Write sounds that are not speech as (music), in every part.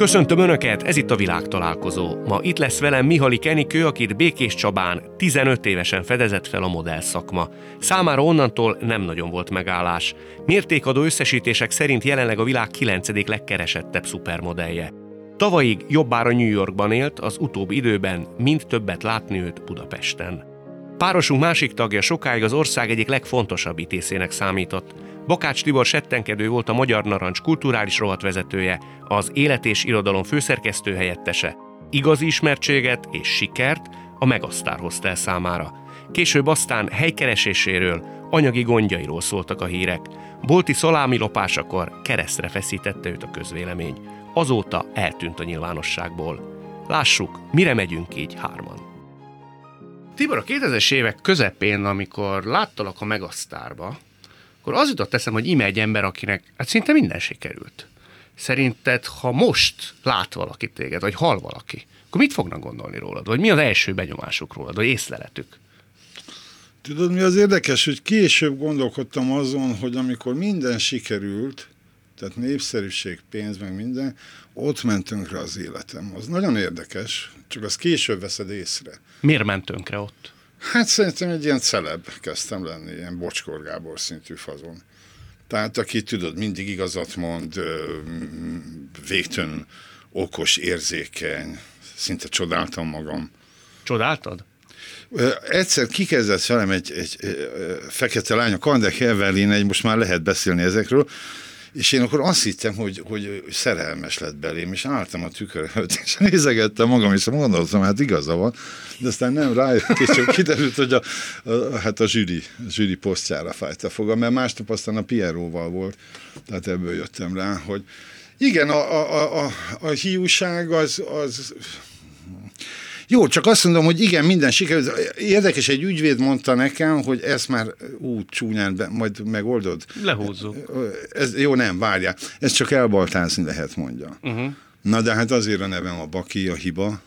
Köszöntöm Önöket, ez itt a világtalálkozó. Ma itt lesz velem Mihali Kenikő, akit Békés Csabán 15 évesen fedezett fel a modell szakma. Számára onnantól nem nagyon volt megállás. Mértékadó összesítések szerint jelenleg a világ 9. legkeresettebb szupermodellje. Tavalyig jobbára New Yorkban élt, az utóbbi időben mind többet látni őt Budapesten. Párosunk másik tagja sokáig az ország egyik legfontosabb ítészének számított. Bakács Tibor settenkedő volt a Magyar Narancs kulturális rovatvezetője, az Élet és Irodalom főszerkesztő helyettese. Igazi ismertséget és sikert a Megasztár hozta el számára. Később aztán helykereséséről, anyagi gondjairól szóltak a hírek. Bolti szalámi lopásakor keresztre feszítette őt a közvélemény. Azóta eltűnt a nyilvánosságból. Lássuk, mire megyünk így hárman. Tibor, a 2000-es évek közepén, amikor láttalak a Megasztárba, akkor az jutott eszem, hogy ime egy ember, akinek hát szinte minden sikerült. Szerinted, ha most lát valaki téged, vagy hall valaki, akkor mit fognak gondolni rólad? Vagy mi az első benyomásuk rólad, vagy észleletük? Tudod, mi az érdekes, hogy később gondolkodtam azon, hogy amikor minden sikerült, tehát népszerűség, pénz, meg minden, ott ment tönkre az életem. Az nagyon érdekes, csak az később veszed észre. Miért ment tönkre ott? Hát szerintem egy ilyen celeb kezdtem lenni, ilyen Bocskor Gábor szintű fazon. Tehát aki tudod, mindig igazat mond, végtelen okos, érzékeny, szinte csodáltam magam. Csodáltad? Egyszer kikezdett velem egy, egy, egy fekete lány, a Kandek Evelyn, egy most már lehet beszélni ezekről, és én akkor azt hittem, hogy, hogy szerelmes lett belém, és álltam a tükör előtt, és nézegettem magam, és mondottam, hát igaza van, de aztán nem rájött, és csak kiderült, hogy a, a, hát a zsűri, a zsűri posztjára fájt a fogam, mert másnap aztán a Pieróval volt, tehát ebből jöttem rá, hogy igen, a, a, a, a hiúság az, az jó, csak azt mondom, hogy igen, minden sikerült. Érdekes, egy ügyvéd mondta nekem, hogy ezt már ú, csúnyán, be, majd megoldod. Lehúzzuk. Ez, jó, nem, várjál. Ez csak elbaltázni lehet, mondja. Uh-huh. Na de hát azért a nevem a Baki, a hiba.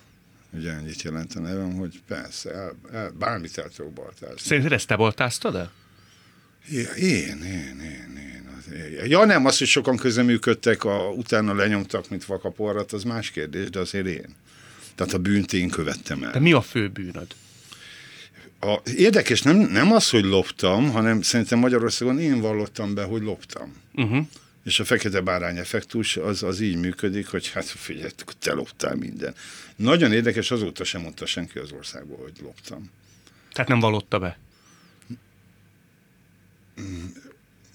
Ugye ennyit jelent a nevem, hogy persze, el, el, bármit el tudok baltázni. Szerinted ezt te baltáztad el? Én, én, én, én, én. Ja nem, az, hogy sokan közeműködtek, a, utána lenyomtak, mint vakaporrat, az más kérdés, de azért én. Tehát a bűnt én követtem el. De mi a fő bűnöd? A, érdekes, nem, nem az, hogy loptam, hanem szerintem Magyarországon én vallottam be, hogy loptam. Uh-huh. És a fekete bárány effektus az, az így működik, hogy hát figyelj, te loptál minden. Nagyon érdekes, azóta sem mondta senki az országból, hogy loptam. Tehát nem vallotta be?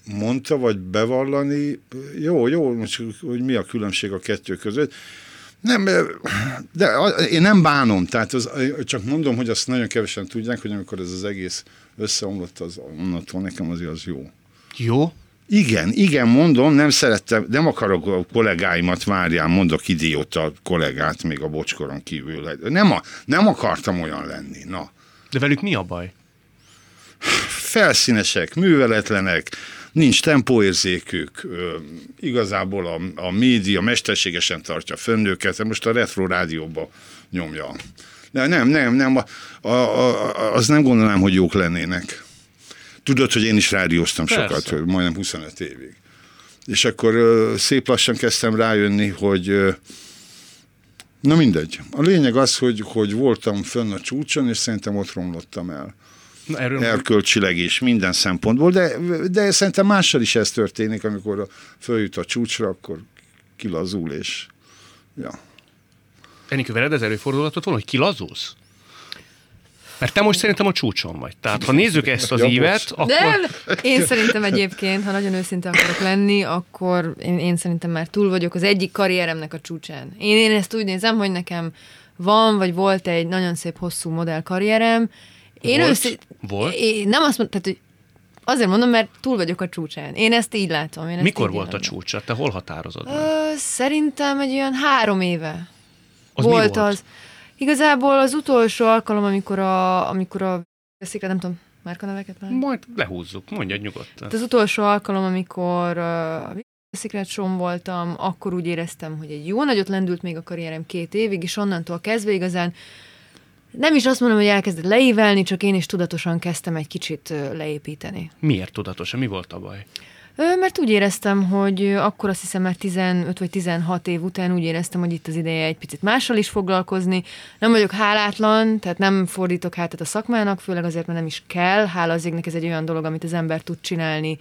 Mondta, vagy bevallani, jó, jó, most hogy mi a különbség a kettő között. Nem, de én nem bánom, tehát az, csak mondom, hogy azt nagyon kevesen tudják, hogy amikor ez az egész összeomlott, az onnantól nekem azért az jó. Jó? Igen, igen, mondom, nem szerettem, nem akarok a kollégáimat várjál, mondok idióta kollégát még a bocskoron kívül. Nem, a, nem akartam olyan lenni, na. De velük mi a baj? Felszínesek, műveletlenek, nincs tempóérzékük, igazából a, a média mesterségesen tartja fönn őket, most a retro rádióba nyomja. De nem, nem, nem, a, a, a, az nem gondolnám, hogy jók lennének. Tudod, hogy én is rádióztam Persze. sokat, majdnem 25 évig. És akkor szép lassan kezdtem rájönni, hogy na mindegy. A lényeg az, hogy, hogy voltam fönn a csúcson, és szerintem ott romlottam el. Erről erkölcsileg és minden szempontból, de, de szerintem mással is ez történik, amikor följut a csúcsra, akkor kilazul, és ja. Enikő, veled ez előfordulatot van, hogy kilazulsz? Mert te most szerintem a csúcson vagy. Tehát ha nézzük ezt az ívet, akkor... Nem, én szerintem egyébként, ha nagyon őszinte akarok lenni, akkor én, én szerintem már túl vagyok az egyik karrieremnek a csúcsán. Én, én ezt úgy nézem, hogy nekem van, vagy volt egy nagyon szép hosszú modell karrierem, én volt? Őszint, volt? Én nem azt mondtam, tehát, hogy Azért mondom, mert túl vagyok a csúcsán. Én ezt így látom. Én ezt Mikor így volt a csúcsa? Te hol határozod Ö, Szerintem egy olyan három éve. Az volt, volt az. Igazából az utolsó alkalom, amikor a, amikor a veszik nem tudom, neveket már? Majd lehúzzuk, mondja nyugodtan. Hát az utolsó alkalom, amikor a Secret show voltam, akkor úgy éreztem, hogy egy jó nagyot lendült még a karrierem két évig, és onnantól kezdve igazán nem is azt mondom, hogy elkezdett leívelni, csak én is tudatosan kezdtem egy kicsit leépíteni. Miért tudatosan? Mi volt a baj? Mert úgy éreztem, hogy akkor azt hiszem már 15 vagy 16 év után úgy éreztem, hogy itt az ideje egy picit mással is foglalkozni. Nem vagyok hálátlan, tehát nem fordítok hátat a szakmának, főleg azért, mert nem is kell. Hála az égnek ez egy olyan dolog, amit az ember tud csinálni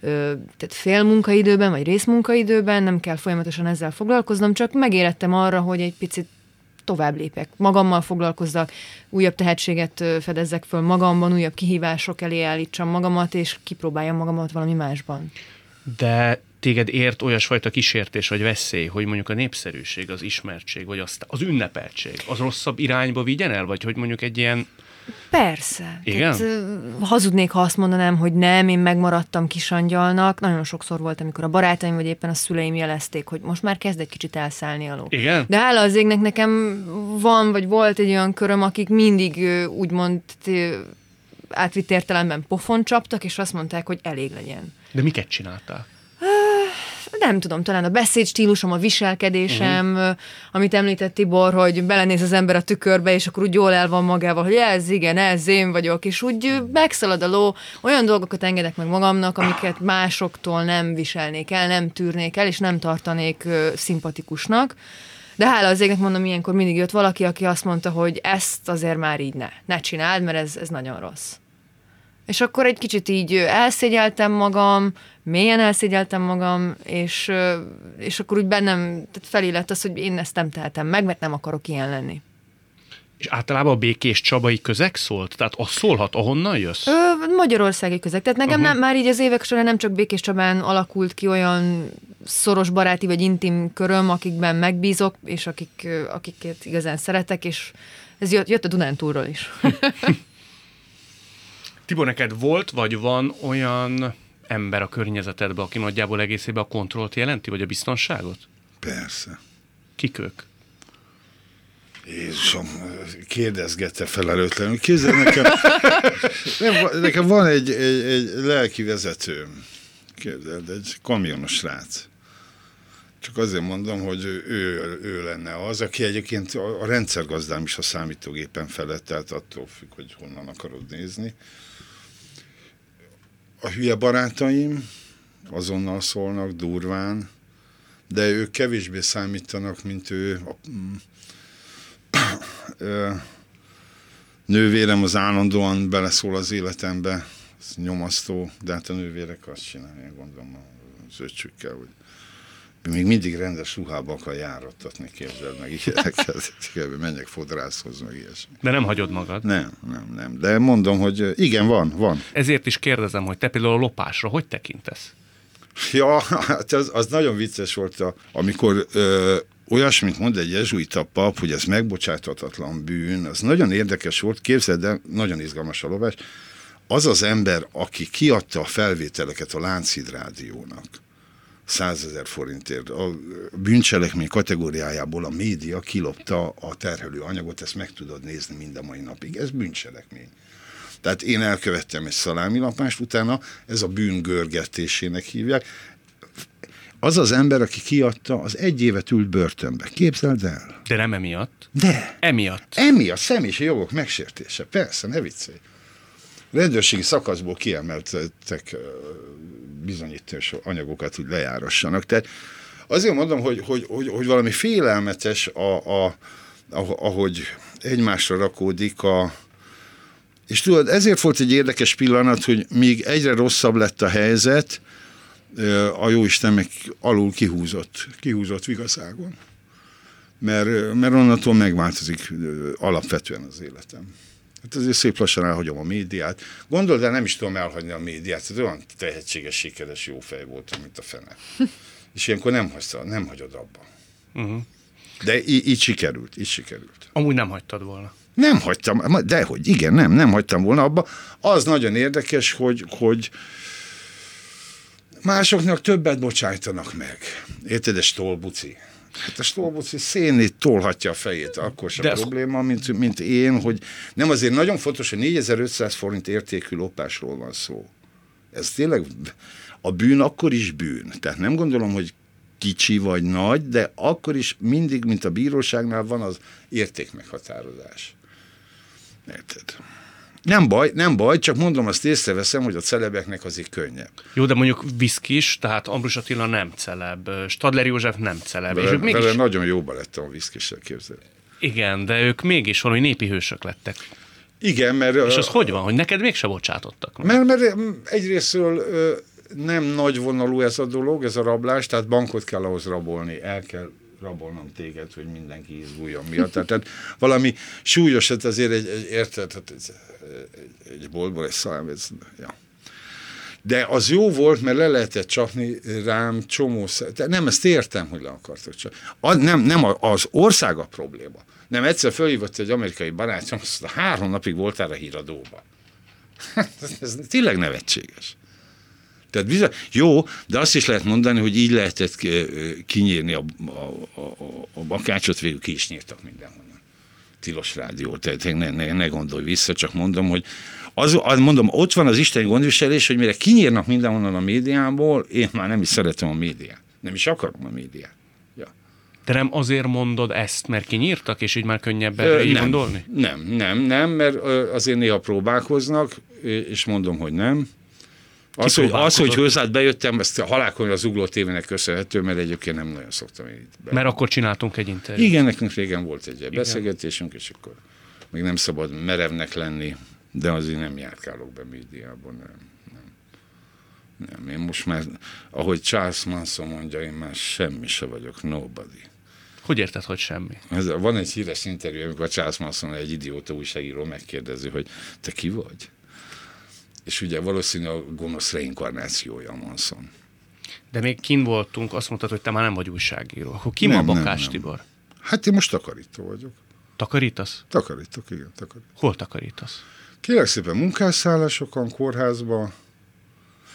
tehát fél munkaidőben, vagy részmunkaidőben, nem kell folyamatosan ezzel foglalkoznom, csak megérettem arra, hogy egy picit tovább lépek, magammal foglalkozzak, újabb tehetséget fedezzek föl magamban, újabb kihívások elé állítsam magamat, és kipróbáljam magamat valami másban. De téged ért olyasfajta kísértés vagy veszély, hogy mondjuk a népszerűség, az ismertség, vagy az, az ünnepeltség, az rosszabb irányba vigyen el, vagy hogy mondjuk egy ilyen Persze. Igen? Tehát, hazudnék, ha azt mondanám, hogy nem, én megmaradtam kisangyalnak. Nagyon sokszor volt, amikor a barátaim vagy éppen a szüleim jelezték, hogy most már kezd egy kicsit elszállni a ló. Igen? De hála az égnek nekem van, vagy volt egy olyan köröm, akik mindig úgymond átvitt értelemben pofon csaptak, és azt mondták, hogy elég legyen. De miket csináltál? Nem tudom, talán a beszédstílusom, a viselkedésem, uh-huh. amit említett Tibor, hogy belenéz az ember a tükörbe, és akkor úgy jól el van magával, hogy ez igen, ez én vagyok, és úgy megszalad a ló, olyan dolgokat engedek meg magamnak, amiket másoktól nem viselnék el, nem tűrnék el, és nem tartanék uh, szimpatikusnak. De hála az égnek mondom, ilyenkor mindig jött valaki, aki azt mondta, hogy ezt azért már így ne, ne csináld, mert ez, ez nagyon rossz. És akkor egy kicsit így elszégyeltem magam, mélyen elszégyeltem magam, és, és akkor úgy bennem tehát felé lett az, hogy én ezt nem tehetem meg, mert nem akarok ilyen lenni. És általában a békés csabai közeg szólt? Tehát az szólhat, ahonnan jössz? Ö, magyarországi közeg. Tehát nekem uh-huh. nem, már így az évek során nem csak Békés Csabán alakult ki olyan szoros baráti vagy intim köröm, akikben megbízok, és akik, akiket igazán szeretek, és ez jött, jött a Dunántúrról is. (laughs) Tibor, neked volt, vagy van olyan ember a környezetedben, aki nagyjából egészében a kontrollt jelenti, vagy a biztonságot? Persze. Kik ők? Jézusom, kérdezgette felelőtlenül. Kézzel nekem, (laughs) nem, nekem van egy, egy, egy lelki vezetőm. Képzeld, egy kamionos srác. Csak azért mondom, hogy ő, ő, ő lenne az, aki egyébként a, a rendszergazdám is a számítógépen felett, tehát attól függ, hogy honnan akarod nézni a hülye barátaim azonnal szólnak durván, de ők kevésbé számítanak, mint ő. A, mm, (coughs) nővérem az állandóan beleszól az életembe, ez nyomasztó, de hát a nővérek azt csinálják, gondolom az öcsükkel, hogy még mindig rendes ruhába akar járattatni, képzeld meg ilyeneket, (laughs) menjek fodrászhoz, meg ilyesmi. De nem hagyod magad? Nem, nem, nem. De mondom, hogy igen, van, van. Ezért is kérdezem, hogy te például a lopásra hogy tekintesz? Ja, hát az, az nagyon vicces volt, a, amikor ö, olyasmit mond egy jezsuita pap, hogy ez megbocsátatatlan bűn, az nagyon érdekes volt, képzeld, de nagyon izgalmas a lopás. Az az ember, aki kiadta a felvételeket a Lánchíd Rádiónak, 100 ezer forintért. A bűncselekmény kategóriájából a média kilopta a terhelő anyagot, ezt meg tudod nézni mind a mai napig. Ez bűncselekmény. Tehát én elkövettem egy szalámilapást, utána ez a bűn görgetésének hívják. Az az ember, aki kiadta, az egy évet ült börtönbe. Képzeld el. De nem emiatt? De. Emiatt. Emiatt, személyiség jogok megsértése. Persze, ne viccelj. Rendőrségi szakaszból kiemeltek bizonyítás anyagokat úgy lejárassanak. Tehát azért mondom, hogy, hogy, hogy, hogy valami félelmetes, a, a, ahogy egymásra rakódik a, és tudod, ezért volt egy érdekes pillanat, hogy míg egyre rosszabb lett a helyzet, a Jóisten meg alul kihúzott, kihúzott vigaszágon. Mert, mert onnantól megváltozik alapvetően az életem. Hát azért szép lassan elhagyom a médiát. Gondold el, nem is tudom elhagyni a médiát. Ez olyan tehetséges, sikeres, jó fej voltam, mint a fene. (laughs) És ilyenkor nem, hagyta, nem hagyod abba. Uh-huh. De í- így sikerült, így sikerült. Amúgy nem hagytad volna. Nem hagytam, de hogy igen, nem, nem hagytam volna abba. Az nagyon érdekes, hogy, hogy másoknak többet bocsájtanak meg. Érted, ez tolbuci. Hát a Stolbuci szénét tolhatja a fejét, akkor sem De probléma, mint, mint én, hogy nem azért nagyon fontos, hogy 4500 forint értékű lopásról van szó. Ez tényleg a bűn akkor is bűn. Tehát nem gondolom, hogy kicsi vagy nagy, de akkor is mindig, mint a bíróságnál van az értékmeghatározás. Érted? Nem baj, nem baj, csak mondom, azt észreveszem, hogy a celebeknek azért könnyebb. Jó, de mondjuk Viszkis, tehát Ambrus Attila nem celeb, Stadler József nem celeb. Vele, és ők mégis, vele nagyon jóba lettem a viszkissel képzelni. igen, de ők mégis valami népi hősök lettek. Igen, mert... És az hogy van, hogy neked mégse bocsátottak meg? Mert, mert egyrésztről nem nagy vonalú ez a dolog, ez a rablás, tehát bankot kell ahhoz rabolni, el kell rabolnom téged, hogy mindenki izguljon miatt. Tehát, valami súlyos, hát azért egy, egy érted, hát egy, egy, egy boltból egy szalám, ez, ja. De az jó volt, mert le lehetett csapni rám csomó szer- Nem, ezt értem, hogy le akartok csapni. Az, nem, nem a- az ország a probléma. Nem, egyszer felhívott egy amerikai barátom, azt mondta, három napig voltál a híradóban. (laughs) ez tényleg nevetséges. Tehát bizony, jó, de azt is lehet mondani, hogy így lehetett ki- kinyírni a, a, a, a- bakácsot, végül ki is nyírtak mindenhonnan. Tilos rádió, tehát ne, ne, ne gondolj vissza, csak mondom, hogy az, az, mondom, ott van az isteni gondviselés, hogy mire kinyírnak mindenhonnan a médiából, én már nem is szeretem a médiát. Nem is akarom a médiát. De nem azért mondod ezt, mert kinyírtak, és így már könnyebb erre így nem, gondolni? Nem, nem, nem, mert azért néha próbálkoznak, és mondom, hogy nem. Az, hogy, az, hogy hozzád bejöttem, ezt halálkolni az Ugló tévének köszönhető, mert egyébként nem nagyon szoktam én itt be. Mert akkor csináltunk egy interjút. Igen, nekünk régen volt egy ilyen beszélgetésünk, és akkor még nem szabad merevnek lenni, de azért nem járkálok be médiában, nem. Nem, nem. én most már, ahogy Charles Manson mondja, én már semmi se vagyok, nobody. Hogy érted, hogy semmi? Ez, van egy híres interjú, amikor Charles Manson egy idióta újságíró megkérdezi, hogy te ki vagy? És ugye valószínű a gonosz reinkarnációja a Manson. De még kin voltunk, azt mondtad, hogy te már nem vagy újságíró. Akkor ki Nem, ma nem, Bakás nem. Tibor? Hát én most takarító vagyok. Takarítasz? Takarítok, igen, takarítok. Hol takarítasz? Kérlek szépen munkásszállásokon, kórházba.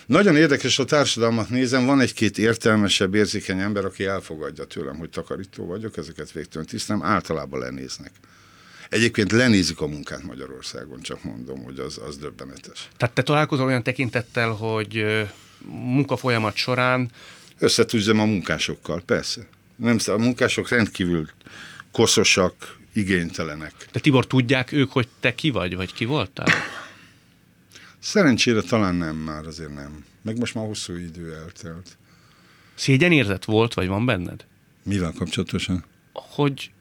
Nagyon érdekes a társadalmat nézem, van egy-két értelmesebb, érzékeny ember, aki elfogadja tőlem, hogy takarító vagyok, ezeket végtelen tisztem, általában lenéznek. Egyébként lenézik a munkát Magyarországon, csak mondom, hogy az, az döbbenetes. Tehát te találkozol olyan tekintettel, hogy munkafolyamat során Összetűzzem a munkásokkal, persze. Nem, a munkások rendkívül koszosak, igénytelenek. de Tibor, tudják ők, hogy te ki vagy, vagy ki voltál? Szerencsére talán nem már, azért nem. Meg most már hosszú idő eltelt. Szégyenérzet volt, vagy van benned? Mivel kapcsolatosan? Hogy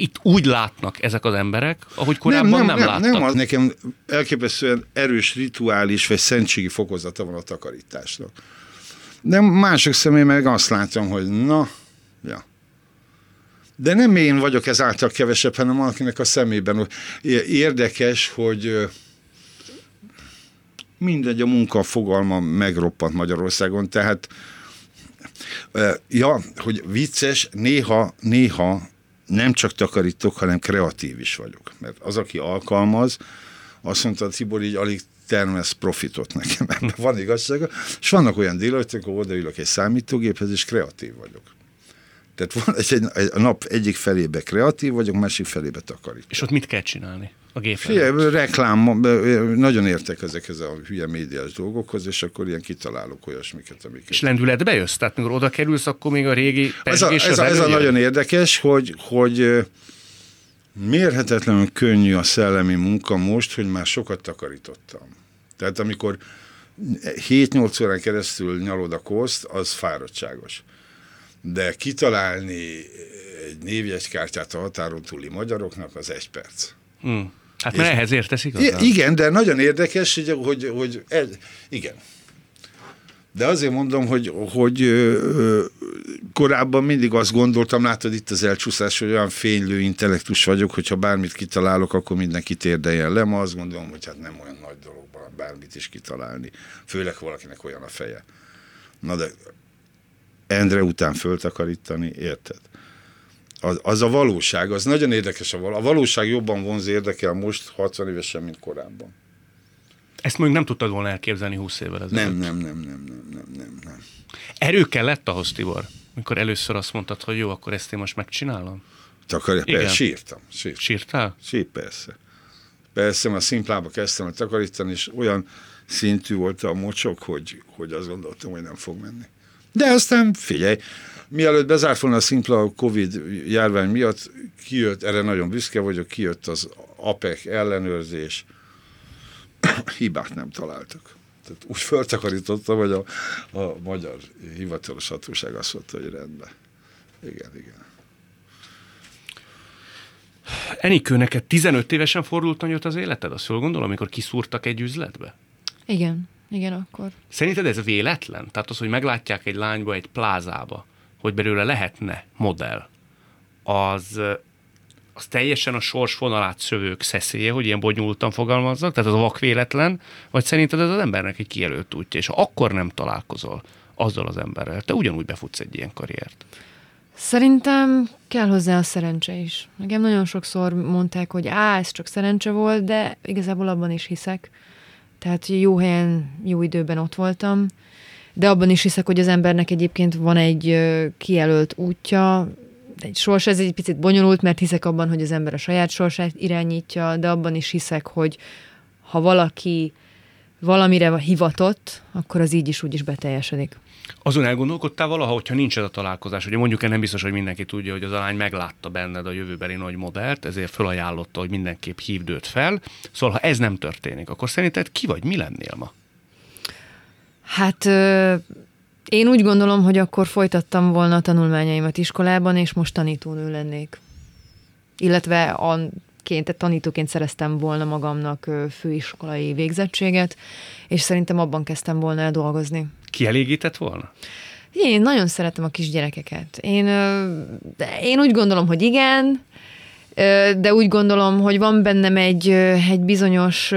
itt úgy látnak ezek az emberek, ahogy korábban nem, nem, nem láttak. nem, az nekem elképesztően erős rituális vagy szentségi fokozata van a takarításnak. De mások személy meg azt látom, hogy na, ja. De nem én vagyok ezáltal kevesebb, hanem valakinek a szemében. Érdekes, hogy mindegy, a munka fogalma megroppant Magyarországon, tehát ja, hogy vicces, néha, néha nem csak takarítok, hanem kreatív is vagyok. Mert az, aki alkalmaz, azt mondta, Tibor így alig termesz profitot nekem, (laughs) ebben van igazsága. És vannak olyan délőtt, amikor odaülök egy számítógéphez, és kreatív vagyok. Tehát van egy, egy, a nap egyik felébe kreatív vagyok, másik felébe takarítok. És ott mit kell csinálni? A gép? Figyelj, reklám, nagyon értek ezekhez a hülye médiás dolgokhoz, és akkor ilyen kitalálok olyasmiket, amiket... És lendületbe jössz? Tehát mikor oda kerülsz, akkor még a régi ez a, ez, a, ez a nagyon érdekes, hogy, hogy mérhetetlenül könnyű a szellemi munka most, hogy már sokat takarítottam. Tehát amikor 7-8 órán keresztül nyalod a koszt, az fáradtságos. De kitalálni egy névjegykártyát a határon túli magyaroknak, az egy perc. Mm. Hát mert ehhez értesz igazán? igen, de nagyon érdekes, hogy, hogy, hogy egy, igen. De azért mondom, hogy, hogy ö, korábban mindig azt gondoltam, látod itt az elcsúszás, hogy olyan fénylő intellektus vagyok, hogyha bármit kitalálok, akkor mindenkit érdejen le. Ma azt gondolom, hogy hát nem olyan nagy dolog bármit is kitalálni. Főleg valakinek olyan a feje. Na de Endre után föltakarítani, érted? Az, az a valóság, az nagyon érdekes. A, val- a valóság jobban vonz érdekel most 60 évesen, mint korábban. Ezt mondjuk nem tudtad volna elképzelni 20 évvel ezelőtt. Nem, nem, nem, nem, nem, nem, nem, nem. Erő kellett ahhoz, Tibor, mikor először azt mondtad, hogy jó, akkor ezt én most megcsinálom? Takarja, Igen. persze, sírtam, sírtam. Sírtál? Sír, persze. Persze, mert szimplába kezdtem el takarítani, és olyan szintű volt a mocsok, hogy, hogy azt gondoltam, hogy nem fog menni. De aztán figyelj, mielőtt bezárt volna a szimpla a Covid járvány miatt, kijött, erre nagyon büszke vagyok, kijött az APEC ellenőrzés, (coughs) hibát nem találtak. Tehát úgy föltakarítottam, hogy a, a magyar hivatalos hatóság azt mondta, hogy rendben. Igen, igen. Enikő, neked 15 évesen fordult nagyot az életed? Azt jól gondolom, amikor kiszúrtak egy üzletbe? Igen, igen, akkor. Szerinted ez véletlen? Tehát az, hogy meglátják egy lányba egy plázába, hogy belőle lehetne modell, az, az teljesen a sors vonalát szövők szeszélye, hogy ilyen bonyolultan fogalmazzak, tehát az a vakvéletlen, vagy szerinted ez az embernek egy kijelölt útja, és ha akkor nem találkozol azzal az emberrel, te ugyanúgy befutsz egy ilyen karriert. Szerintem kell hozzá a szerencse is. Nekem nagyon sokszor mondták, hogy á, ez csak szerencse volt, de igazából abban is hiszek. Tehát jó helyen, jó időben ott voltam, de abban is hiszek, hogy az embernek egyébként van egy kijelölt útja, egy sors, ez egy picit bonyolult, mert hiszek abban, hogy az ember a saját sorsát irányítja, de abban is hiszek, hogy ha valaki valamire hivatott, akkor az így is úgy is beteljesedik. Azon elgondolkodtál valaha, hogyha nincs ez a találkozás, ugye mondjuk nem biztos, hogy mindenki tudja, hogy az a lány meglátta benned a jövőbeli nagy modellt, ezért felajánlotta, hogy mindenképp hívd őt fel. Szóval, ha ez nem történik, akkor szerinted ki vagy, mi lennél ma? Hát én úgy gondolom, hogy akkor folytattam volna a tanulmányaimat iskolában, és most tanítónő lennék. Illetve a ként, tanítóként szereztem volna magamnak főiskolai végzettséget, és szerintem abban kezdtem volna el dolgozni. Kielégített volna? Én nagyon szeretem a kisgyerekeket. Én, én úgy gondolom, hogy igen, de úgy gondolom, hogy van bennem egy, egy bizonyos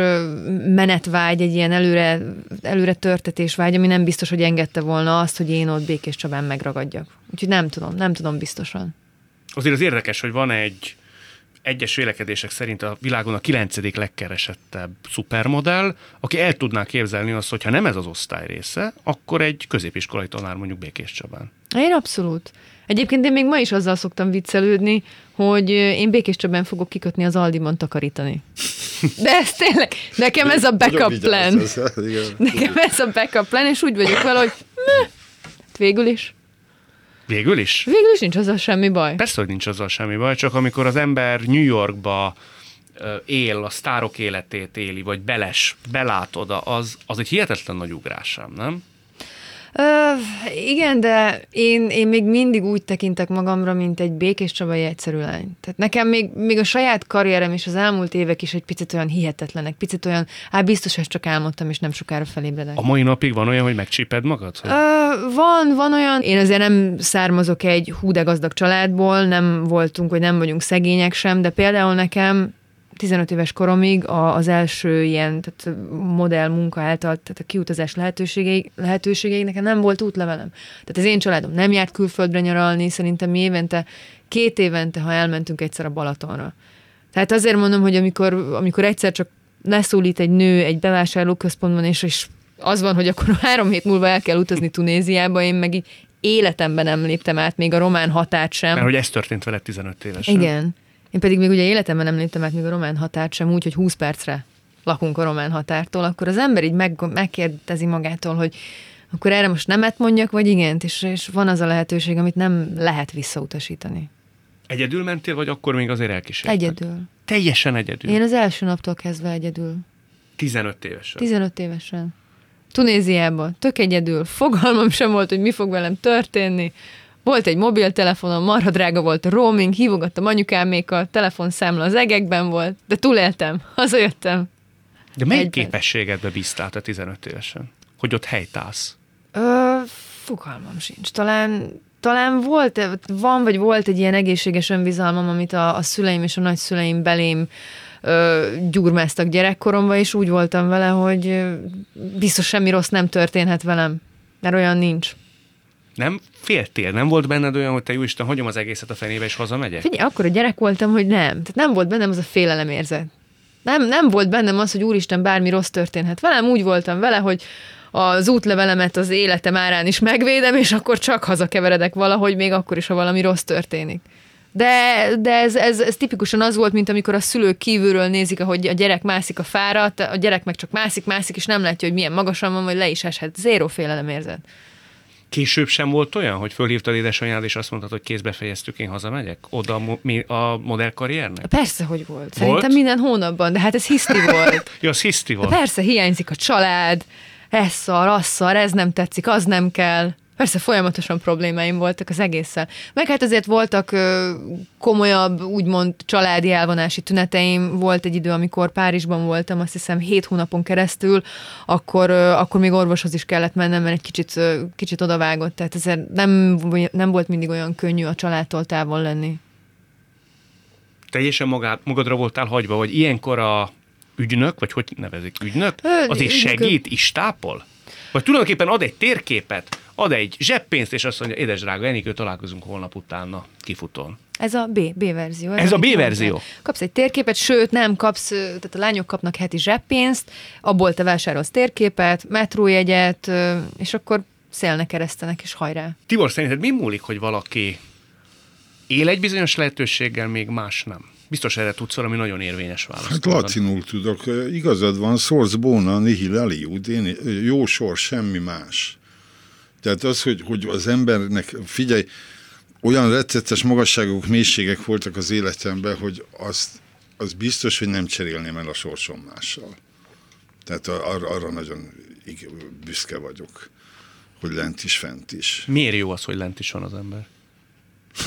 menetvágy, egy ilyen előre, előre törtetés vágy, ami nem biztos, hogy engedte volna azt, hogy én ott Békés Csabán megragadjak. Úgyhogy nem tudom, nem tudom biztosan. Azért az érdekes, hogy van egy egyes vélekedések szerint a világon a kilencedik legkeresettebb szupermodell, aki el tudná képzelni azt, hogy ha nem ez az osztály része, akkor egy középiskolai tanár mondjuk Békés Csabán. Én abszolút. Egyébként én még ma is azzal szoktam viccelődni, hogy én Békés Csabán fogok kikötni az Aldiban takarítani. De ez tényleg, nekem ez a backup plan. Nekem ez a backup plan, és úgy vagyok vele, hogy meh, végül is. Végül is? Végül is nincs azzal semmi baj. Persze, hogy nincs azzal semmi baj, csak amikor az ember New Yorkba él, a sztárok életét éli, vagy beles, belát oda, az, az egy hihetetlen nagy ugrásám, nem? Uh, igen, de én, én még mindig úgy tekintek magamra, mint egy békés csabai egyszerű lány. Tehát nekem még, még a saját karrierem és az elmúlt évek is egy picit olyan hihetetlenek, picit olyan, hát biztos, hogy csak álmodtam, és nem sokára felébredek. A mai napig van olyan, hogy megcsíped magad? Hogy... Uh, van, van olyan. Én azért nem származok egy hú de gazdag családból, nem voltunk, hogy nem vagyunk szegények sem, de például nekem 15 éves koromig az első ilyen tehát modell munka által, tehát a kiutazás lehetőségei, lehetőségei nekem nem volt útlevelem. Tehát az én családom nem járt külföldre nyaralni, szerintem mi évente, két évente, ha elmentünk egyszer a Balatonra. Tehát azért mondom, hogy amikor, amikor egyszer csak leszólít egy nő egy bevásárlóközpontban, és, és az van, hogy akkor (laughs) három hét múlva el kell utazni Tunéziába, én meg így életemben nem léptem át még a román határt sem. Mert hogy ez történt veled 15 évesen. Igen. Én pedig még ugye életemben nem léptem át még a román határt sem úgy, hogy 20 percre lakunk a román határtól, akkor az ember így meg, megkérdezi magától, hogy akkor erre most nemet mondjak, vagy igent, és, és van az a lehetőség, amit nem lehet visszautasítani. Egyedül mentél, vagy akkor még azért elkísértek? Egyedül. Teljesen egyedül? Én az első naptól kezdve egyedül. 15 évesen? 15 évesen. Tunéziában, tök egyedül, fogalmam sem volt, hogy mi fog velem történni. Volt egy mobiltelefonom, marha drága volt a roaming, hívogattam anyukámékat, telefonszámla az egekben volt, de túléltem, (laughs) hazajöttem. De melyik Egyben. képességedbe bíztál te 15 évesen? Hogy ott helytálsz? Ö, fogalmam sincs. Talán, talán volt, van vagy volt egy ilyen egészséges önbizalmam, amit a, a szüleim és a nagyszüleim belém ö, gyurmáztak gyerekkoromban, és úgy voltam vele, hogy biztos semmi rossz nem történhet velem, mert olyan nincs. Nem féltél? Nem volt benned olyan, hogy te jó Isten, hagyom az egészet a fenébe, és hazamegyek? Figyelj, akkor a gyerek voltam, hogy nem. Tehát nem volt bennem az a félelem érzet. Nem, nem volt bennem az, hogy úristen, bármi rossz történhet. Velem úgy voltam vele, hogy az útlevelemet az életem árán is megvédem, és akkor csak hazakeveredek valahogy, még akkor is, ha valami rossz történik. De, de ez, ez, ez tipikusan az volt, mint amikor a szülők kívülről nézik, ahogy a gyerek mászik a fára, a gyerek meg csak mászik, mászik, és nem látja, hogy milyen magasan van, vagy le is eshet. Zéro félelem érzet. Később sem volt olyan, hogy fölhívtad édesanyád, és azt mondtad, hogy kézbe fejeztük, én hazamegyek? Oda a, mi- a modellkarriernek? Persze, hogy volt. Szerintem minden hónapban, de hát ez hiszti volt. (laughs) Ja, az hiszti volt. Persze, hiányzik a család, ez szar, az szar, ez nem tetszik, az nem kell. Persze folyamatosan problémáim voltak az egésszel. Meg hát azért voltak ö, komolyabb, úgymond családi elvonási tüneteim. Volt egy idő, amikor Párizsban voltam, azt hiszem hét hónapon keresztül, akkor, ö, akkor még orvoshoz is kellett mennem, mert egy kicsit, ö, kicsit odavágott. Tehát ezért nem, nem volt mindig olyan könnyű a családtól távol lenni. Teljesen magad, magadra voltál hagyva, hogy ilyenkor a ügynök, vagy hogy nevezik, ügynök, az is segít, is tápol? Vagy tulajdonképpen ad egy térképet, ad egy zseppénzt, és azt mondja, édes drága Enikő, találkozunk holnap utána kifutón. Ez a B, B verzió. Ez a amit B verzió? mondtál. Kapsz egy térképet, sőt nem kapsz, tehát a lányok kapnak heti zseppénzt, abból te vásárolsz térképet, metrójegyet, és akkor szélnek keresztenek, és hajrá. Tibor, szerinted mi múlik, hogy valaki él egy bizonyos lehetőséggel, még más nem? Biztos erre tudsz valami nagyon érvényes választ. Hát latinul tudok. Igazad van, source bona nihil aliud, én, jó sor, semmi más. Tehát az, hogy, hogy az embernek, figyelj, olyan rettetes magasságok, mélységek voltak az életemben, hogy azt, az biztos, hogy nem cserélném el a sorsom mással. Tehát arra, arra nagyon büszke vagyok, hogy lent is, fent is. Miért jó az, hogy lent is van az ember?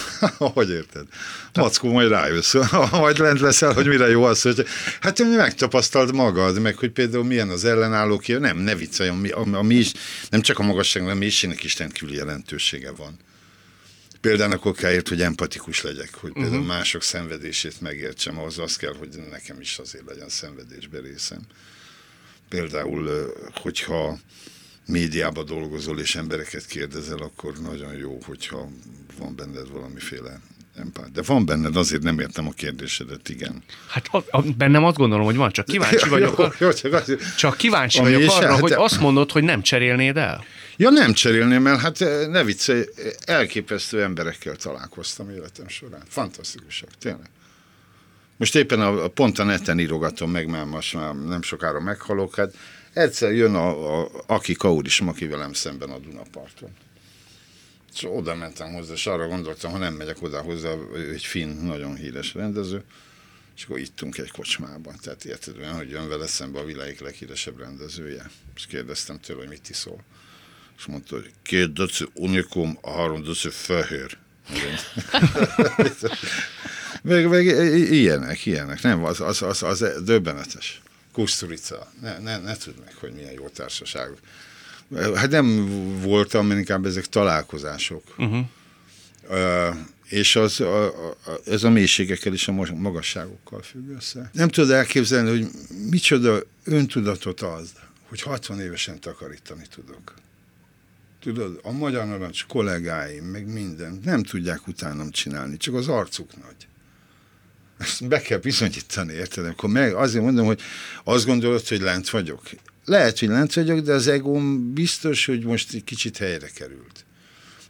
(laughs) hogy érted? Mackó, majd rájössz, (laughs) majd lent leszel, hogy mire jó az, hogy hát megtapasztald magad, meg hogy például milyen az ellenálló ki, nem, ne viccelj, a, mi- a, a mi is, nem csak a magasságnak, a mélységnek is rendkívüli jelentősége van. Például akkor kell ért, hogy empatikus legyek, hogy például uh-huh. mások szenvedését megértsem, ahhoz az kell, hogy nekem is azért legyen szenvedésbe részem. Például, hogyha médiába dolgozol és embereket kérdezel, akkor nagyon jó, hogyha van benned valamiféle empát. De van benned, azért nem értem a kérdésedet, igen. Hát a, a, bennem azt gondolom, hogy van, csak kíváncsi (laughs) vagyok, jó, jó, csak az, csak kíváncsi Ami vagyok arra, hát- hogy azt mondod, hogy nem cserélnéd el. Ja, nem cserélném el, hát eh, ne viccelj, elképesztő emberekkel találkoztam életem során. Fantasztikusak, tényleg. Most éppen a, a pont a neten írogatom meg, mert most már nem sokára meghalok, hát egyszer jön a, a Aki Kauris Maki velem szemben a Dunaparton. És oda mentem hozzá, és arra gondoltam, ha nem megyek oda hozzá, ő egy finn, nagyon híres rendező, és akkor ittunk egy kocsmában. Tehát érted olyan, hogy jön vele szembe a világ leghíresebb rendezője. És kérdeztem tőle, hogy mit iszol. És mondta, hogy két döcő unikum, a három döcő fehér. (laughs) meg, meg ilyenek, ilyenek. Nem, az, az, az, az döbbenetes. Kusturica. Ne, ne, ne tudd meg, hogy milyen jó társaságok. Hát nem voltam, inkább ezek találkozások. Uh-huh. Ö, és az, a, a, ez a mélységekkel és a magasságokkal függ össze. Nem tudod elképzelni, hogy micsoda öntudatot az, hogy 60 évesen takarítani tudok. Tudod, a Magyar Narancs kollégáim, meg minden, nem tudják utánam csinálni, csak az arcuk nagy. Ezt be kell bizonyítani, érted? Akkor meg, azért mondom, hogy azt gondolod, hogy lent vagyok. Lehet, hogy lent vagyok, de az egóm biztos, hogy most egy kicsit helyre került.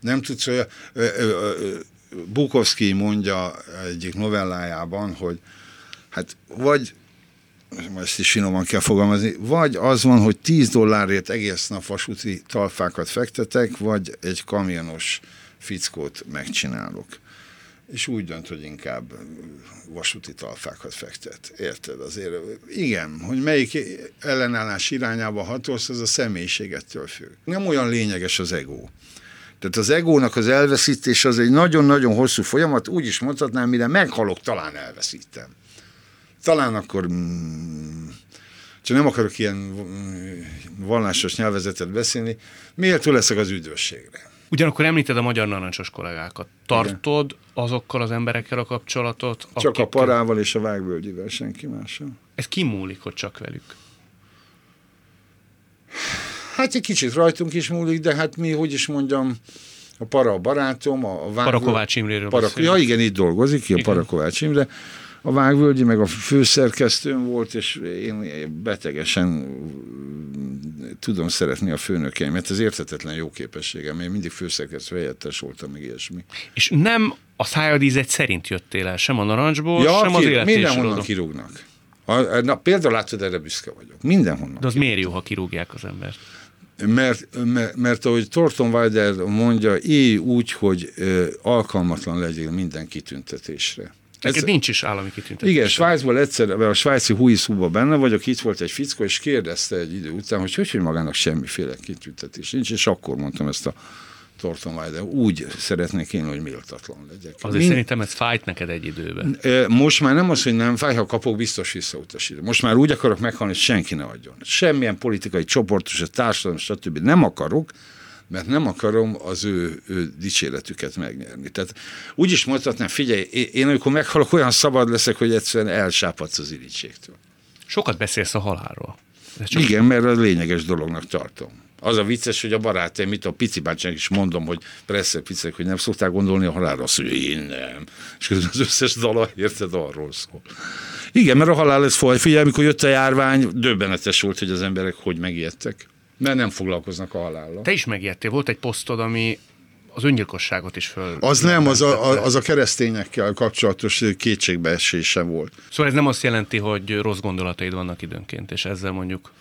Nem tudsz olyan... Bukowski mondja egyik novellájában, hogy hát vagy ezt is finoman kell fogalmazni, vagy az van, hogy 10 dollárért egész nap vasúti talfákat fektetek, vagy egy kamionos fickót megcsinálok. És úgy dönt, hogy inkább vasúti talfákat fektet. Érted? Azért igen, hogy melyik ellenállás irányába hatolsz, az a személyiségettől függ. Nem olyan lényeges az ego. Tehát az egónak az elveszítés az egy nagyon-nagyon hosszú folyamat, úgy is mondhatnám, mire meghalok, talán elveszítem. Talán akkor, mm, csak nem akarok ilyen mm, vallásos nyelvezetet beszélni, méltó leszek az üdvösségre. Ugyanakkor említed a magyar narancsos kollégákat. Tartod azokkal az emberekkel a kapcsolatot? Csak a parával és a vágvölgyivel, senki mással. Ez kimúlik, hogy csak velük. Hát egy kicsit rajtunk is múlik, de hát mi, hogy is mondjam, a para a barátom, a, a vágvölgy... Parakovács Imréről Parak... Ja, igen, itt dolgozik, ki a Igen. Parakovács Imre. A Vágvölgyi, meg a főszerkesztőm volt, és én betegesen mm, tudom szeretni a főnökeimet. Ez érthetetlen jó képességem. Én mindig főszerkesztő helyettes voltam, meg ilyesmi. És nem a szájadízet szerint jöttél el, sem a narancsból, sem az ki, életés mindenhonnan kirúgnak. A, na, például látod, erre büszke vagyok. Mindenhonnan. De az miért jó, ha kirúgják az embert? mert, mert, mert ahogy Thornton Wilder mondja, élj úgy, hogy ö, alkalmatlan legyél minden kitüntetésre. Ez, nincs is állami kitüntetés. Igen, Svájcból egyszer, a svájci Huiszúba benne vagyok, itt volt egy fickó, és kérdezte egy idő után, hogy hogy, hogy magának semmiféle kitüntetés nincs, és akkor mondtam ezt a Thornton Wilder, úgy szeretnék én, hogy méltatlan legyek. Azért Mind... szerintem ez fájt neked egy időben. Most már nem az, hogy nem fáj, ha kapok, biztos visszautasítom. Most már úgy akarok meghalni, hogy senki ne adjon. Semmilyen politikai csoportos, társadalom, stb. nem akarok, mert nem akarom az ő, ő dicséretüket megnyerni. Tehát úgy is mondhatnám, figyelj, én amikor meghalok, olyan szabad leszek, hogy egyszerűen elsápadsz az irítségtől. Sokat beszélsz a halálról. Csak... Igen, mert a lényeges dolognak tartom. Az a vicces, hogy a barátaim, mit a pici bácsának is mondom, hogy persze picek, hogy nem szokták gondolni a halálra, azt mondja, én nem. És közben az összes dala, érted, arról szól. Igen, mert a halál ez faj. Figyelj, amikor jött a járvány, döbbenetes volt, hogy az emberek hogy megijedtek. Mert nem foglalkoznak a halállal. Te is megijedtél. Volt egy posztod, ami az öngyilkosságot is föl. Az nem, az a, az a keresztényekkel kapcsolatos kétségbeesése volt. Szóval ez nem azt jelenti, hogy rossz gondolataid vannak időnként, és ezzel mondjuk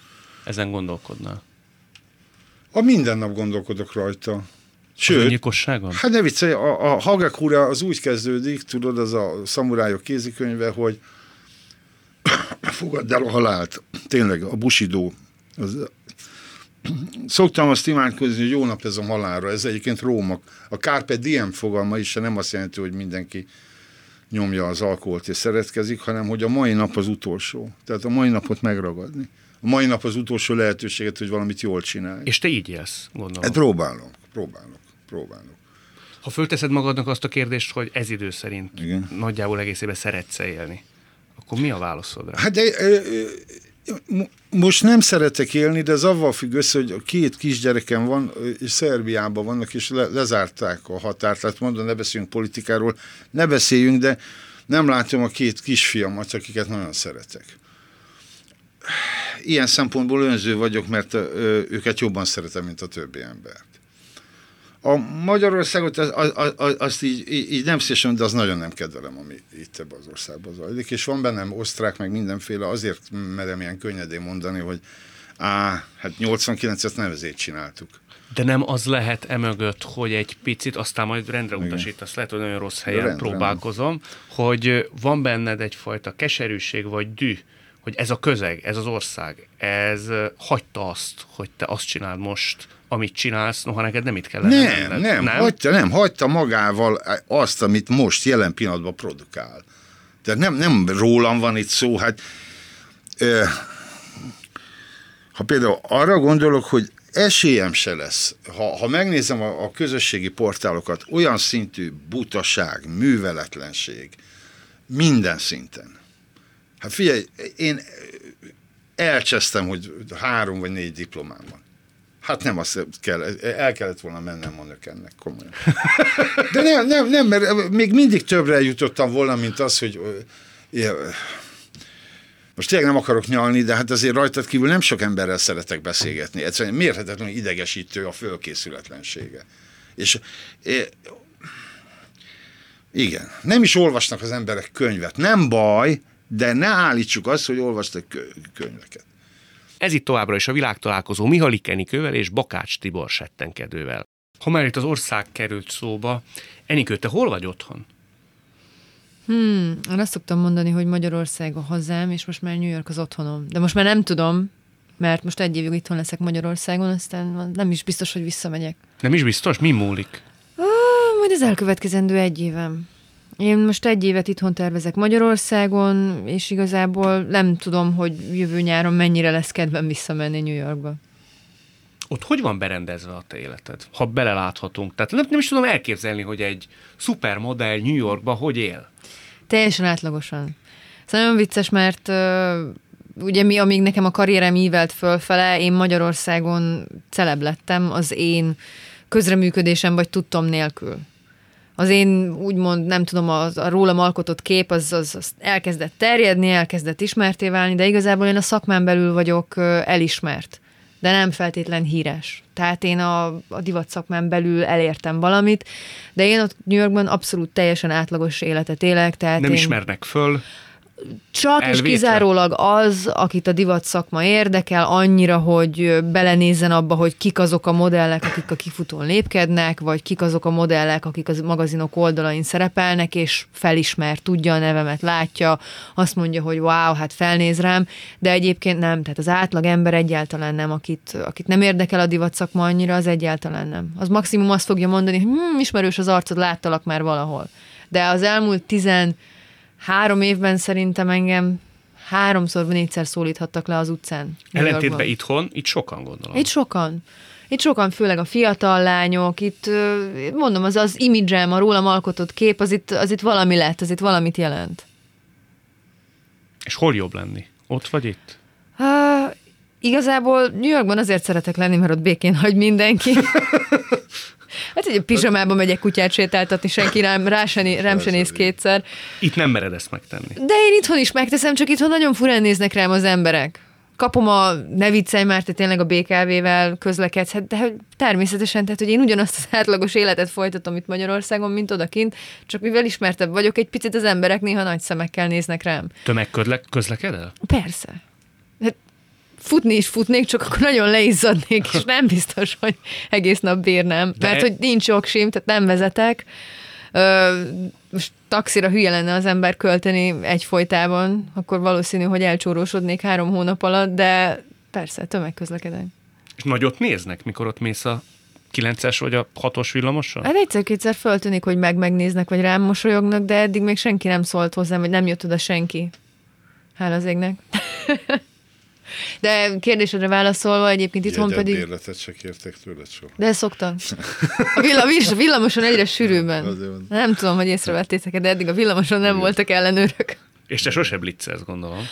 ezen gondolkodnál. A minden nap gondolkodok rajta. Sőt, hát ne viccelj, a, a Hagakura az úgy kezdődik, tudod, az a szamurájok kézikönyve, hogy (coughs) fogadd el a halált. Tényleg, a busidó. Az, szoktam azt imádkozni, hogy jó nap ez a halálra. Ez egyébként Róma. A Carpe Diem fogalma is nem azt jelenti, hogy mindenki nyomja az alkoholt és szeretkezik, hanem hogy a mai nap az utolsó. Tehát a mai napot megragadni a mai nap az utolsó lehetőséget, hogy valamit jól csinálj. És te így élsz, gondolom. Hát próbálok, próbálok, próbálok. Ha fölteszed magadnak azt a kérdést, hogy ez idő szerint Igen. nagyjából egészében szeretsz élni, akkor mi a válaszod rá? Hát de, most nem szeretek élni, de ez avval függ össze, hogy a két kisgyerekem van, és Szerbiában vannak, és le, lezárták a határt. Tehát mondom, ne beszéljünk politikáról, ne beszéljünk, de nem látom a két kisfiamat, akiket nagyon szeretek ilyen szempontból önző vagyok, mert őket jobban szeretem, mint a többi embert. A Magyarországot az, az, az, azt így, így nem szívesen, de az nagyon nem kedvelem, ami itt ebben az országban zajlik. És van bennem osztrák, meg mindenféle, azért merem ilyen könnyedén mondani, hogy á, hát 89-et nem ezért csináltuk. De nem az lehet emögött, hogy egy picit, aztán majd rendre utasítasz, lehet, hogy nagyon rossz helyen rendre, próbálkozom, hogy van benned egyfajta keserűség vagy dű, hogy ez a közeg, ez az ország, ez hagyta azt, hogy te azt csináld most, amit csinálsz, noha neked nem itt kellene nem, lenned. Nem, nem, hagyta, nem, hagyta magával azt, amit most jelen pillanatban produkál. Tehát nem, nem rólam van itt szó, hát ö, ha például arra gondolok, hogy esélyem se lesz, ha, ha megnézem a, a közösségi portálokat, olyan szintű butaság, műveletlenség, minden szinten Hát figyelj, én elcsesztem, hogy három vagy négy diplomám van. Hát nem azt kell, el kellett volna mennem a nökennek, komolyan. De nem, nem, nem, mert még mindig többre jutottam volna, mint az, hogy most tényleg nem akarok nyalni, de hát azért rajtad kívül nem sok emberrel szeretek beszélgetni. Egyszerűen mérhetetlenül idegesítő a fölkészületlensége. És igen, nem is olvasnak az emberek könyvet. Nem baj, de ne állítsuk azt, hogy olvastak könyveket. Ez itt továbbra is a világtalálkozó Mihalik Enikővel és Bakács Tibor settenkedővel. Ha már itt az ország került szóba, Enikő, te hol vagy otthon? Hmm, én azt szoktam mondani, hogy Magyarország a hazám, és most már New York az otthonom. De most már nem tudom, mert most egy évig itthon leszek Magyarországon, aztán nem is biztos, hogy visszamegyek. Nem is biztos? Mi múlik? Ah, majd az elkövetkezendő egy évem. Én most egy évet itthon tervezek Magyarországon, és igazából nem tudom, hogy jövő nyáron mennyire lesz kedvem visszamenni New Yorkba. Ott hogy van berendezve a te életed, ha beleláthatunk? Tehát nem, nem is tudom elképzelni, hogy egy szupermodell New Yorkba hogy él. Teljesen átlagosan. Szóval nagyon vicces, mert uh, ugye mi, amíg nekem a karrierem ívelt fölfele, én Magyarországon celeb lettem az én közreműködésem vagy tudtom nélkül az én úgymond, nem tudom, az, a rólam alkotott kép az, az, az elkezdett terjedni, elkezdett ismerté válni, de igazából én a szakmán belül vagyok elismert, de nem feltétlen híres. Tehát én a, a divat szakmán belül elértem valamit, de én ott New Yorkban abszolút teljesen átlagos életet élek. Tehát nem én... ismernek föl? Csak és Elvétve? kizárólag az, akit a divat szakma érdekel, annyira, hogy belenézzen abba, hogy kik azok a modellek, akik a kifutón lépkednek, vagy kik azok a modellek, akik az magazinok oldalain szerepelnek, és felismer, tudja a nevemet, látja, azt mondja, hogy wow, hát felnéz rám, de egyébként nem, tehát az átlag ember egyáltalán nem, akit, akit nem érdekel a divat szakma annyira, az egyáltalán nem. Az maximum azt fogja mondani, hogy hm, ismerős az arcod, láttalak már valahol. De az elmúlt tizen három évben szerintem engem háromszor, négyszer szólíthattak le az utcán. Ellentétben itthon, itt sokan gondolom. Itt sokan. Itt sokan, főleg a fiatal lányok, itt mondom, az az imidzsem, a rólam alkotott kép, az itt, az itt valami lett, az itt valamit jelent. És hol jobb lenni? Ott vagy itt? Uh, igazából New Yorkban azért szeretek lenni, mert ott békén hagy mindenki. (laughs) Hát egy pizsamában megyek kutyát sétáltatni, senki rám, rá se, rám se néz kétszer. Itt nem mered ezt megtenni. De én itthon is megteszem, csak itthon nagyon furán néznek rám az emberek. Kapom a ne viccelj már, te tényleg a BKV-vel közlekedsz, hát, de hogy természetesen, tehát hogy én ugyanazt az átlagos életet folytatom itt Magyarországon, mint odakint, csak mivel ismertebb vagyok, egy picit az emberek néha nagy szemekkel néznek rám. Tömegközlekedel? Persze. Futni is futnék, csak akkor nagyon leizzadnék, és nem biztos, hogy egész nap bírnám. De- Mert hogy nincs jogsim, tehát nem vezetek. Ö, most taxira hülye lenne az ember költeni egyfolytában, akkor valószínű, hogy elcsórósodnék három hónap alatt, de persze, tömegközlekedek. És nagyot néznek, mikor ott mész a 9-es vagy a 6-os villamossal? Hát egyszer-kétszer föltűnik, hogy meg megnéznek, vagy rám mosolyognak, de eddig még senki nem szólt hozzám, vagy nem jött oda senki. Hála az égnek. (laughs) De kérdésedre válaszolva, egyébként itthon Jegyet, pedig... bérletet se kértek tőled soha. De szoktam. A villa, a villamoson egyre sűrűbben. Nem tudom, hogy észrevettétek de eddig a villamoson nem voltak ellenőrök. És te sose blitzelsz, gondolom.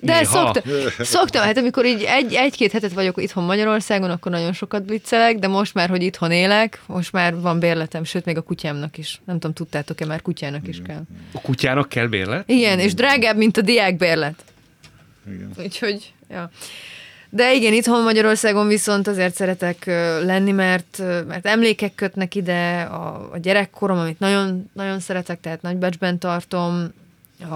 De Néha. szoktam, szoktam, hát amikor így egy, egy-két hetet vagyok itthon Magyarországon, akkor nagyon sokat blitzelek, de most már, hogy itthon élek, most már van bérletem, sőt, még a kutyámnak is. Nem tudom, tudtátok-e, már kutyának is kell. A kutyának kell bérlet? Igen, és drágább, mint a diákbérlet. Igen. Úgyhogy, ja. De igen, itthon Magyarországon viszont azért szeretek lenni, mert, mert emlékek kötnek ide, a, a gyerekkorom, amit nagyon, nagyon szeretek, tehát nagybecsben tartom, a,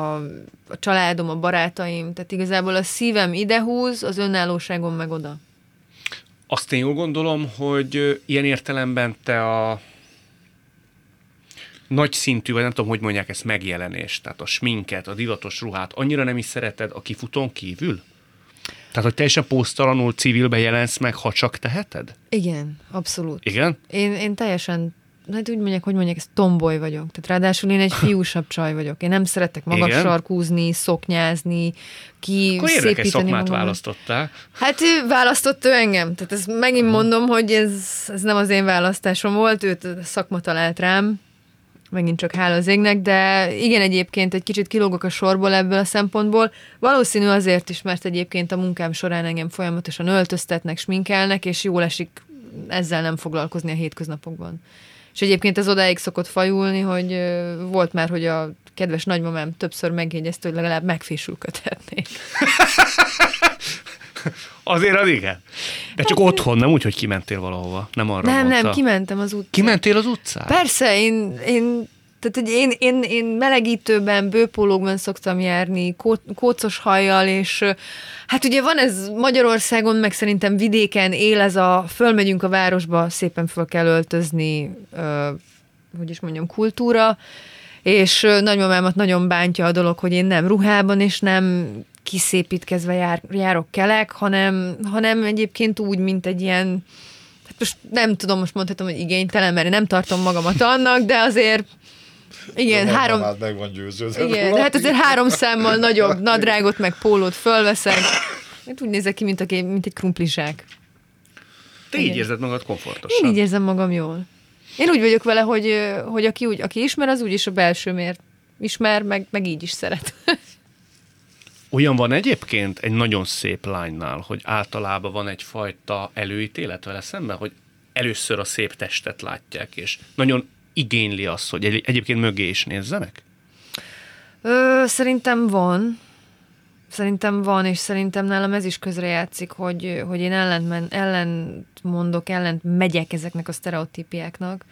a családom, a barátaim, tehát igazából a szívem idehúz, az önállóságom meg oda. Azt én jól gondolom, hogy ilyen értelemben te a nagy szintű, vagy nem tudom, hogy mondják ezt, megjelenést, tehát a sminket, a divatos ruhát, annyira nem is szereted a kifutón kívül? Tehát, hogy teljesen posztalanul civilbe jelensz meg, ha csak teheted? Igen, abszolút. Igen? Én, én teljesen, hát úgy mondják, hogy mondják, ez tomboly vagyok. Tehát ráadásul én egy fiúsabb csaj vagyok. Én nem szeretek magas sarkúzni, szoknyázni, ki Akkor szépíteni szakmát magamat. választottál. Hát ő választott ő engem. Tehát ez megint mondom, hogy ez, ez nem az én választásom volt, őt a szakma talált rám, megint csak hála az égnek, de igen, egyébként egy kicsit kilógok a sorból ebből a szempontból. Valószínű azért is, mert egyébként a munkám során engem folyamatosan öltöztetnek, sminkelnek, és jól esik ezzel nem foglalkozni a hétköznapokban. És egyébként ez odáig szokott fajulni, hogy volt már, hogy a kedves nagymamám többször megjegyezte, hogy legalább megfésülködhetnék. (laughs) (laughs) Azért az igen. De csak otthon, nem úgy, hogy kimentél valahova. Nem arra Nem, mondta. nem, kimentem az utcán. Kimentél az utcán? Persze, én, én tehát hogy én, én, én melegítőben, bőpólókban szoktam járni, kó, kócos hajjal, és hát ugye van ez Magyarországon, meg szerintem vidéken él ez a, fölmegyünk a városba, szépen föl kell öltözni, ö, hogy is mondjam, kultúra, és nagymamámat nagyon bántja a dolog, hogy én nem ruhában, és nem kiszépítkezve jár, járok kelek, hanem, hanem egyébként úgy, mint egy ilyen hát most nem tudom, most mondhatom, hogy igénytelen, mert én nem tartom magamat annak, de azért igen, A három, nagymamád meg van győződve. igen, de hát azért három számmal nagyobb (laughs) nadrágot meg pólót fölveszek. Hát úgy nézek ki, mint, a, mint egy krumplizsák. Te így Igen. érzed magad komfortosan. Én így érzem magam jól. Én úgy vagyok vele, hogy, hogy aki, úgy, aki ismer, az úgyis a belsőmért ismer, meg, meg így is szeret. (laughs) Olyan van egyébként egy nagyon szép lánynál, hogy általában van egyfajta előítélet vele szemben, hogy először a szép testet látják, és nagyon igényli azt, hogy egy, egyébként mögé is nézzenek? Ö, szerintem van. Szerintem van, és szerintem nálam ez is közrejátszik, hogy, hogy én ellent, men, ellent mondok, ellent megyek ezeknek a sztereotípiáknak.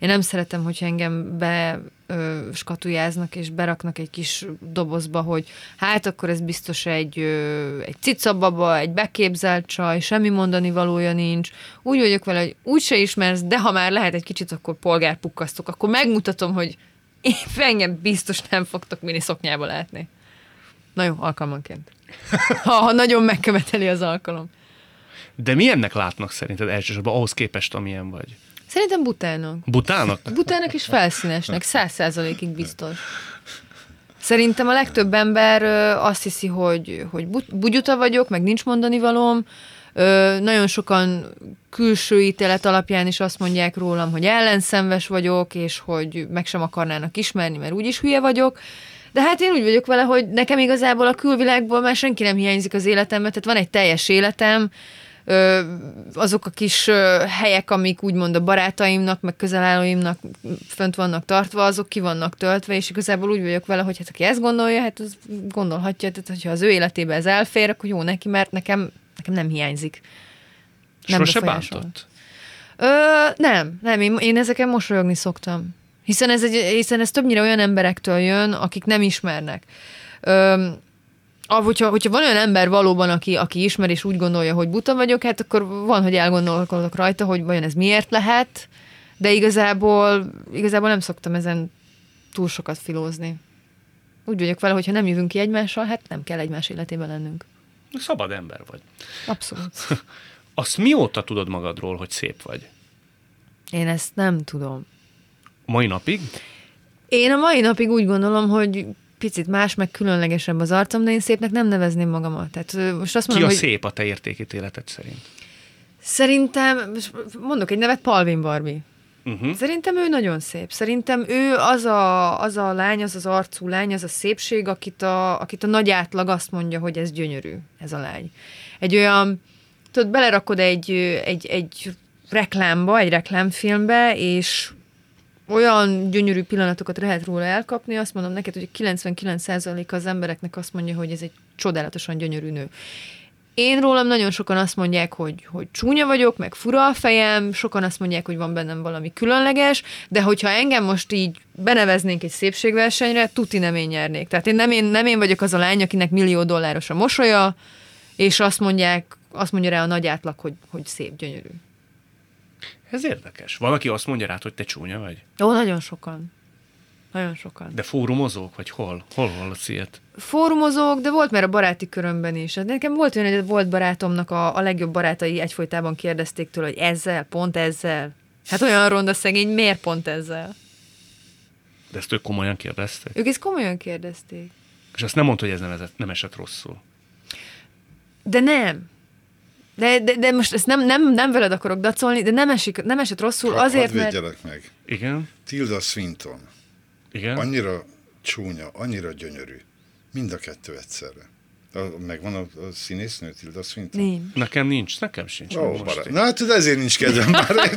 Én nem szeretem, hogyha engem be ö, skatujáznak és beraknak egy kis dobozba, hogy hát akkor ez biztos egy, ö, egy cicababa, egy beképzelt csaj, semmi mondani valója nincs. Úgy vagyok vele, hogy úgyse ismersz, de ha már lehet egy kicsit, akkor polgárpukkasztok, akkor megmutatom, hogy én engem biztos nem fogtok mini szoknyába látni. Na jó, alkalmanként. (laughs) Ha, ha nagyon megköveteli az alkalom. De milyennek látnak szerinted elsősorban ahhoz képest, amilyen vagy? Szerintem butának. Butának? Butának és felszínesnek, száz százalékig biztos. (laughs) Szerintem a legtöbb ember azt hiszi, hogy, hogy bu- bugyuta vagyok, meg nincs mondani valóm. Nagyon sokan külső ítélet alapján is azt mondják rólam, hogy ellenszenves vagyok, és hogy meg sem akarnának ismerni, mert úgyis hülye vagyok. De hát én úgy vagyok vele, hogy nekem igazából a külvilágból már senki nem hiányzik az életemben, tehát van egy teljes életem, azok a kis helyek, amik úgymond a barátaimnak, meg közelállóimnak fönt vannak tartva, azok ki vannak töltve, és igazából úgy vagyok vele, hogy hát aki ezt gondolja, hát az gondolhatja, tehát hogyha az ő életébe ez elfér, akkor jó neki, mert nekem, nekem nem hiányzik. Nem Sose bántott? Ö, nem, nem, én, én ezeken mosolyogni szoktam. Hiszen ez, egy, hiszen ez többnyire olyan emberektől jön, akik nem ismernek. Ö, ah, hogyha, hogyha van olyan ember valóban, aki, aki ismer és úgy gondolja, hogy buta vagyok, hát akkor van, hogy elgondolkodok rajta, hogy vajon ez miért lehet, de igazából, igazából nem szoktam ezen túl sokat filózni. Úgy vagyok vele, hogyha nem jövünk ki egymással, hát nem kell egymás életében lennünk. Szabad ember vagy. Abszolút. (laughs) Azt mióta tudod magadról, hogy szép vagy? Én ezt nem tudom. Mai napig? Én a mai napig úgy gondolom, hogy picit más, meg különlegesebb az arcom, de én szépnek nem nevezném magamat. Tehát most azt Ki mondom, a hogy szép a te értékítéleted szerint? szerintem, mondok egy nevet, Palvin Barbie. Uh-huh. Szerintem ő nagyon szép. Szerintem ő az a, az a lány, az az arcú lány, az a szépség, akit a, akit a nagy átlag azt mondja, hogy ez gyönyörű, ez a lány. Egy olyan, tudod, belerakod egy, egy, egy reklámba, egy reklámfilmbe, és olyan gyönyörű pillanatokat lehet róla elkapni, azt mondom neked, hogy 99% az embereknek azt mondja, hogy ez egy csodálatosan gyönyörű nő. Én rólam nagyon sokan azt mondják, hogy, hogy csúnya vagyok, meg fura a fejem, sokan azt mondják, hogy van bennem valami különleges, de hogyha engem most így beneveznénk egy szépségversenyre, tuti nem én nyernék. Tehát én nem, én nem én vagyok az a lány, akinek millió dolláros a mosolya, és azt mondják, azt mondja rá a nagy átlag, hogy, hogy szép, gyönyörű. Ez érdekes. Valaki azt mondja rád, hogy te csúnya vagy? Ó, nagyon sokan. Nagyon sokan. De fórumozók, vagy hol? Hol hallatsz ilyet? fórumozók, de volt már a baráti körömben is. Hát Nekem volt olyan, hogy volt barátomnak a, a legjobb barátai egyfolytában kérdezték tőle, hogy ezzel, pont ezzel. Hát olyan ronda szegény, miért pont ezzel? De ezt ők komolyan kérdeztek? Ők ezt komolyan kérdezték. És azt nem mondta, hogy ez nem, ezett, nem esett rosszul. De nem. De, de, de most ezt nem, nem, nem veled akarok dacolni, de nem, esik, nem esett rosszul Ha- azért, hadd mert... meg. Igen? Tilda Swinton. Igen? Annyira csúnya, annyira gyönyörű. Mind a kettő egyszerre. A, megvan a, a színésznő, Tilda Swinton? Nincs. Nekem nincs, nekem sincs. Ó, így. Na hát ezért nincs kedvem már. (laughs)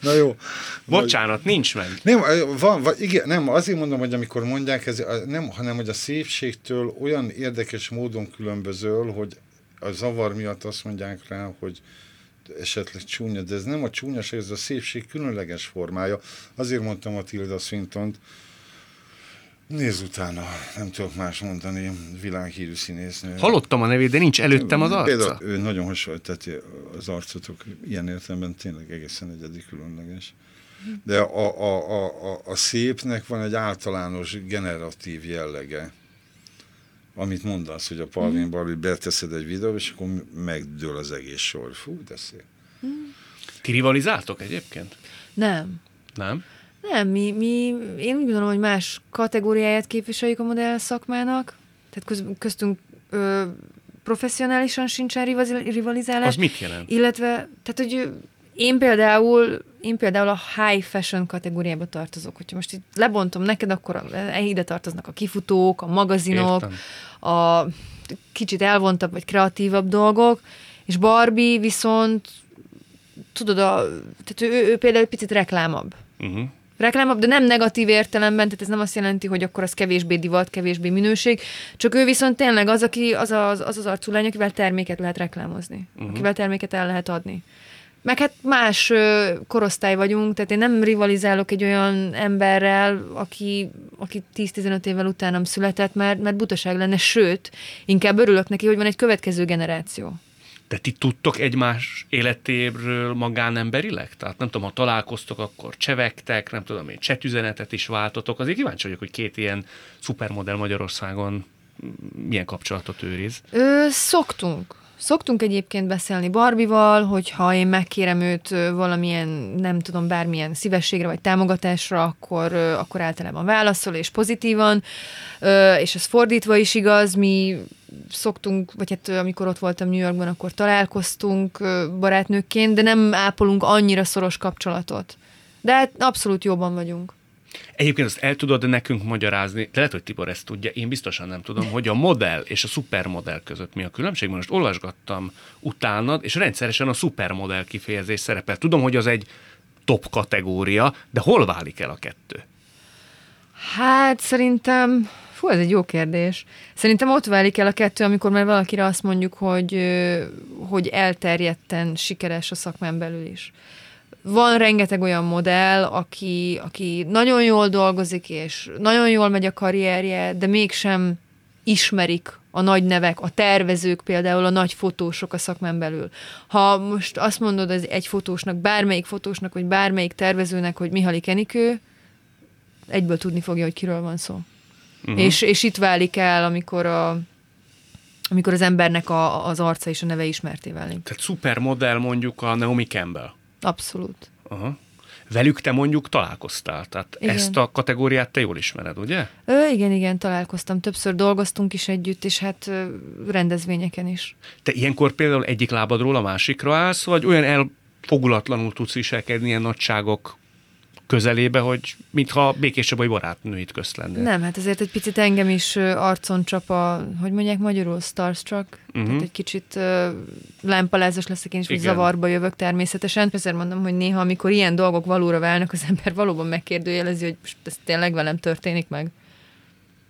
Na jó. Bocsánat, nincs meg. Nem, van, vagy igen, nem, azért mondom, hogy amikor mondják, ez nem, hanem hogy a szépségtől olyan érdekes módon különbözöl, hogy a zavar miatt azt mondják rá, hogy esetleg csúnya, de ez nem a csúnyaság, ez a szépség különleges formája. Azért mondtam a Tilda Swinton-t, Nézz utána, nem tudok más mondani, világhírű színésznő. Hallottam a nevét, de nincs előttem az arca. Például ő nagyon hasonlítati az arcotok, ilyen értelemben tényleg egészen egyedi különleges. De a, a, a, a, a szépnek van egy általános generatív jellege, amit mondasz, hogy a Palvin Barbie beteszed egy videóba, és akkor megdől az egész sor. Fú, de szép. Ti rivalizáltok egyébként? Nem. Nem? Nem, mi, mi, én úgy gondolom, hogy más kategóriáját képviseljük a modell szakmának, tehát köz, köztünk ö, professzionálisan sincsen rivalizálás. Az mit jelent? Illetve, tehát, hogy én például, én például a high fashion kategóriába tartozok. Hogyha most itt lebontom neked, akkor e, ide tartoznak a kifutók, a magazinok, Értem. a kicsit elvontabb vagy kreatívabb dolgok, és Barbie viszont, tudod, a, tehát ő, ő például egy picit reklámabb Uh-huh. reklámabb, de nem negatív értelemben, tehát ez nem azt jelenti, hogy akkor az kevésbé divat, kevésbé minőség, csak ő viszont tényleg az, aki az az, az, az arcú lány, akivel terméket lehet reklámozni, uh-huh. akivel terméket el lehet adni. Meg hát más korosztály vagyunk, tehát én nem rivalizálok egy olyan emberrel, aki, aki 10-15 évvel utánam született, mert, mert butaság lenne, sőt, inkább örülök neki, hogy van egy következő generáció. De ti tudtok egymás életéről magánemberileg? Tehát nem tudom, ha találkoztok, akkor csevegtek, nem tudom én, csetüzenetet is váltotok. Azért kíváncsi vagyok, hogy két ilyen szupermodell Magyarországon milyen kapcsolatot őriz. Ö, szoktunk. Szoktunk egyébként beszélni Barbival, hogyha én megkérem őt valamilyen, nem tudom, bármilyen szívességre vagy támogatásra, akkor, akkor általában válaszol, és pozitívan, és ez fordítva is igaz, mi szoktunk, vagy hát amikor ott voltam New Yorkban, akkor találkoztunk barátnőkként, de nem ápolunk annyira szoros kapcsolatot. De hát abszolút jóban vagyunk. Egyébként azt el tudod nekünk magyarázni, lehet, hogy Tibor ezt tudja, én biztosan nem tudom, hogy a modell és a szupermodell között mi a különbség. Most olvasgattam utánad, és rendszeresen a szupermodell kifejezés szerepel. Tudom, hogy az egy top kategória, de hol válik el a kettő? Hát szerintem, fú, ez egy jó kérdés. Szerintem ott válik el a kettő, amikor már valakire azt mondjuk, hogy, hogy elterjedten sikeres a szakmán belül is. Van rengeteg olyan modell, aki, aki nagyon jól dolgozik, és nagyon jól megy a karrierje, de mégsem ismerik a nagy nevek, a tervezők például, a nagy fotósok a szakmán belül. Ha most azt mondod az egy fotósnak, bármelyik fotósnak, vagy bármelyik tervezőnek, hogy Mihalik Enikő, egyből tudni fogja, hogy kiről van szó. Uh-huh. És, és itt válik el, amikor a amikor az embernek a, az arca és a neve ismerté válik. Tehát szupermodell mondjuk a Naomi Campbell. Abszolút. Aha. Velük te mondjuk találkoztál, tehát Igen. ezt a kategóriát te jól ismered, ugye? Ö, igen, igen, találkoztam. Többször dolgoztunk is együtt, és hát ö, rendezvényeken is. Te ilyenkor például egyik lábadról a másikra állsz, vagy olyan elfogulatlanul tudsz viselkedni ilyen nagyságok közelébe, hogy mintha Békés Csabai barátnőit közt lennél. Nem, hát azért egy picit engem is arcon csap a, hogy mondják magyarul, starstruck, uh-huh. tehát egy kicsit uh, lámpalázas leszek én is, hogy zavarba jövök természetesen. Ezért mondom, hogy néha, amikor ilyen dolgok valóra válnak, az ember valóban megkérdőjelezi, hogy most ez tényleg velem történik meg.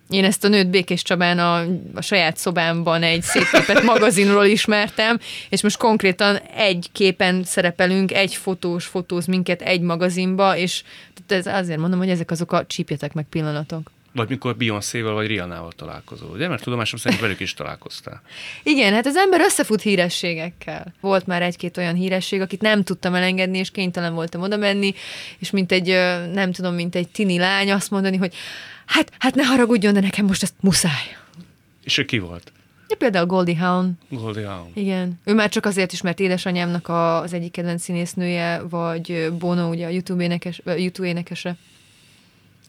Én ezt a nőt Békés Csabán a, a saját szobámban egy szétképet magazinról ismertem, és most konkrétan egy képen szerepelünk, egy fotós fotóz minket egy magazinba, és ez azért mondom, hogy ezek azok a csípjetek meg pillanatok. Vagy mikor Beyoncé-val vagy Rihanna-val találkozol, ugye? Mert tudomásom szerint velük is találkoztál. Igen, hát az ember összefut hírességekkel. Volt már egy-két olyan híresség, akit nem tudtam elengedni, és kénytelen voltam oda menni, és mint egy, nem tudom, mint egy tini lány azt mondani, hogy hát, hát ne haragudjon, de nekem most ezt muszáj. És ő ki volt? Ja, például Goldie Hawn, Goldie Hawn. igen. Ő már csak azért is, mert édesanyámnak a, az egyik kedvenc színésznője, vagy Bono, ugye a YouTube, énekes, YouTube énekese.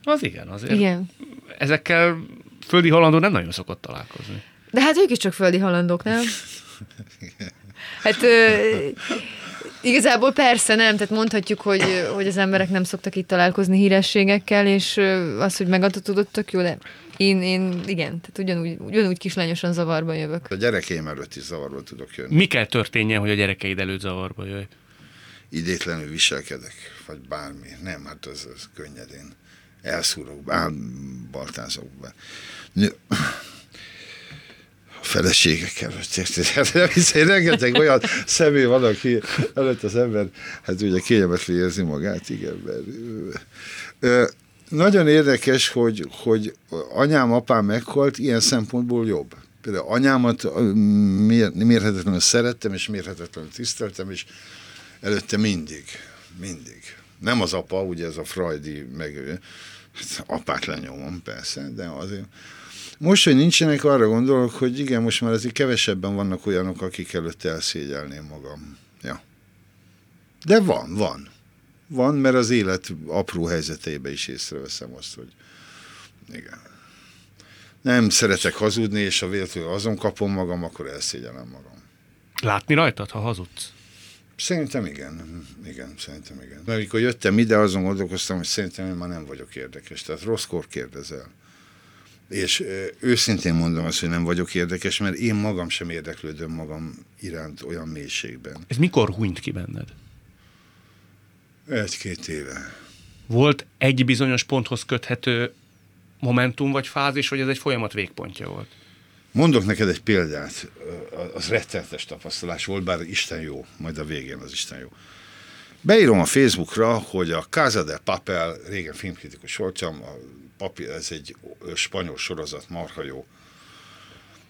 Az igen, azért. Igen. Ezekkel földi halandó nem nagyon szokott találkozni. De hát ők is csak földi halandók, nem? (laughs) Hát ö, igazából persze nem, tehát mondhatjuk, hogy, hogy az emberek nem szoktak itt találkozni hírességekkel, és az, hogy megadott, tök jó, de én, én igen, tehát ugyanúgy, ugyanúgy kislányosan zavarba jövök. A gyerekeim előtt is zavarba tudok jönni. Mi kell történjen, hogy a gyerekeid előtt zavarba jöjj? Idétlenül viselkedek, vagy bármi. Nem, hát az, az könnyedén. Elszúrok, baltázok be. Nő- A feleségek előtt, érted? Nem hiszem, rengeteg olyan személy van, aki előtt az ember, hát ugye kényelmetlen érzi magát, igen. Mert, nagyon érdekes, hogy, hogy anyám, apám meghalt, ilyen szempontból jobb. Például anyámat mér, mérhetetlenül szerettem, és mérhetetlenül tiszteltem, és előtte mindig, mindig. Nem az apa, ugye ez a Freudi, meg hát apát lenyomom, persze, de azért. Most, hogy nincsenek, arra gondolok, hogy igen, most már azért kevesebben vannak olyanok, akik előtt elszégyelném magam. Ja. De van, van. Van, mert az élet apró helyzeteibe is észreveszem azt, hogy igen. Nem szeretek hazudni, és ha véletlenül azon kapom magam, akkor elszégyelem magam. Látni rajtad, ha hazudsz? Szerintem igen, igen, szerintem igen. Mert amikor jöttem ide, azon gondolkoztam, hogy szerintem én már nem vagyok érdekes. Tehát rosszkor kérdezel. És őszintén mondom azt, hogy nem vagyok érdekes, mert én magam sem érdeklődöm magam iránt olyan mélységben. Ez mikor hunyt ki benned? Egy-két éve. Volt egy bizonyos ponthoz köthető momentum vagy fázis, vagy ez egy folyamat végpontja volt? Mondok neked egy példát, az rettenetes tapasztalás volt, bár Isten jó, majd a végén az Isten jó. Beírom a Facebookra, hogy a Casa de Papel, régen filmkritikus voltam, a papír, ez egy spanyol sorozat, marha jó,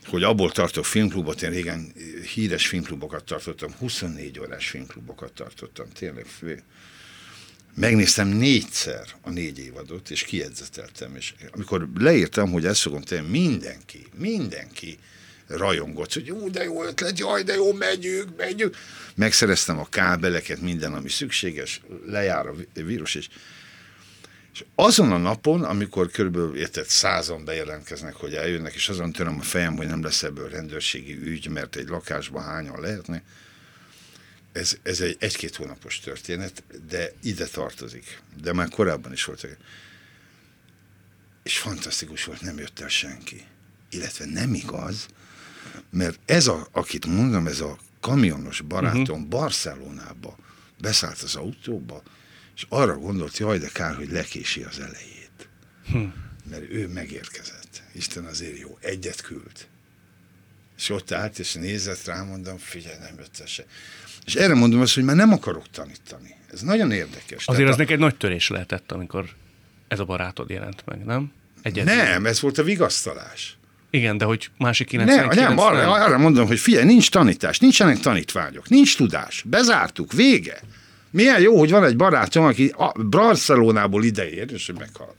hogy abból tartok filmklubot, én régen híres filmklubokat tartottam, 24 órás filmklubokat tartottam, tényleg megnéztem négyszer a négy évadot, és kiedzeteltem, és amikor leírtam, hogy ezt fogom tenni, mindenki, mindenki rajongott, hogy jó, de jó ötlet, jaj, de jó, megyünk, megyünk. Megszereztem a kábeleket, minden, ami szükséges, lejár a vírus, és, és azon a napon, amikor körülbelül érted százan bejelentkeznek, hogy eljönnek, és azon töröm a fejem, hogy nem lesz ebből rendőrségi ügy, mert egy lakásban hányan lehetnek, ez, ez egy egy-két hónapos történet, de ide tartozik. De már korábban is volt. És fantasztikus volt, nem jött el senki. Illetve nem igaz, mert ez, a, akit mondom, ez a kamionos barátom uh-huh. Barcelonába beszállt az autóba, és arra gondolt, jaj, de kár, hogy lekési az elejét. Hm. Mert ő megérkezett. Isten azért jó, egyet küld. És ott állt, és nézett rám, mondom, figyelj, nem jött se. És erre mondom azt, hogy már nem akarok tanítani. Ez nagyon érdekes. Azért Tehát az a... neked nagy törés lehetett, amikor ez a barátod jelent meg, nem? Egyet nem, ez volt a vigasztalás. Igen, de hogy másik 99 nem, nem, arra, arra mondom, hogy figyelj, nincs tanítás, nincsenek tanítványok, nincs tudás, bezártuk, vége. Milyen jó, hogy van egy barátom, aki a Barcelonából ideér, és hogy meghallgat.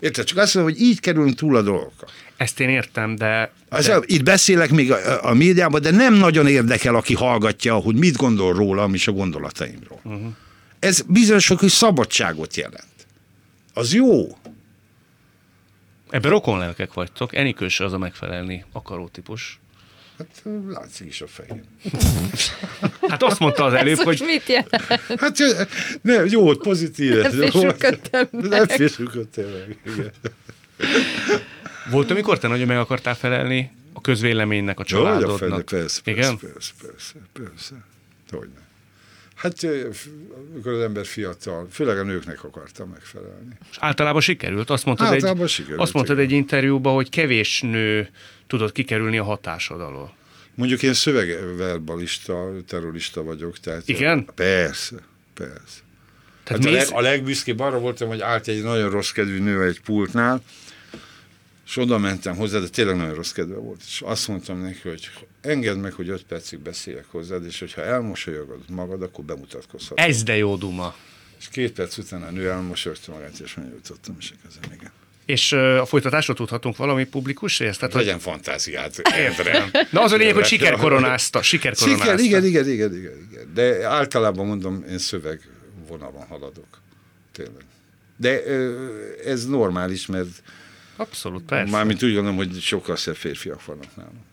Érted? Csak azt mondom, hogy így kerülünk túl a dolgokra. Ezt én értem, de... de... itt beszélek még a, a médiában, de nem nagyon érdekel, aki hallgatja, hogy mit gondol rólam és a gondolataimról. Uh-huh. Ez bizonyos hogy szabadságot jelent. Az jó. Ebben rokonlelkek vagytok. Enikős az a megfelelni akaró típus. Hát látszik is a fején. (laughs) Hát azt mondta az előbb, hogy... mit jelent? Hát ne, jó, pozitív. Ne fésüködtem meg. Ne fésüködtem meg, igen. Volt, amikor te nagyon meg akartál felelni a közvéleménynek, a családodnak? Persze, persze, Igen? persze, persze, persze. Hogyne. Hát, amikor az ember fiatal, főleg a nőknek akartam megfelelni. És általában sikerült? Azt mondtad, általában egy, sikerült, azt mondtad egy interjúban, hogy kevés nő tudott kikerülni a hatásod alól. Mondjuk én szövegverbalista, terrorista vagyok. Tehát Igen? Persze, persze. Tehát hát a, leg, a legbüszkébb arra voltam, hogy állt egy nagyon rossz kedvű nő egy pultnál, és oda mentem hozzá, de tényleg nagyon rossz kedve volt. És azt mondtam neki, hogy engedd meg, hogy öt percig beszélek hozzád, és hogyha elmosolyogod magad, akkor bemutatkozhat. Ez de jó duma. És két perc után a nő elmosolyogta magát, és megnyújtottam, és ezen igen. És a folytatásról tudhatunk valami publikus részt? Tehát, Legyen hogy... fantáziát, Endre. Na az a lényeg, hogy sikerkoronázta. Sikerkoronázta. Siker, igen, igen, igen, igen, igen. De általában mondom, én szöveg vonalon haladok. Tényleg. De ez normális, mert Abszolút, persze. Mármint úgy gondolom, hogy sokkal szebb férfiak vannak nálam.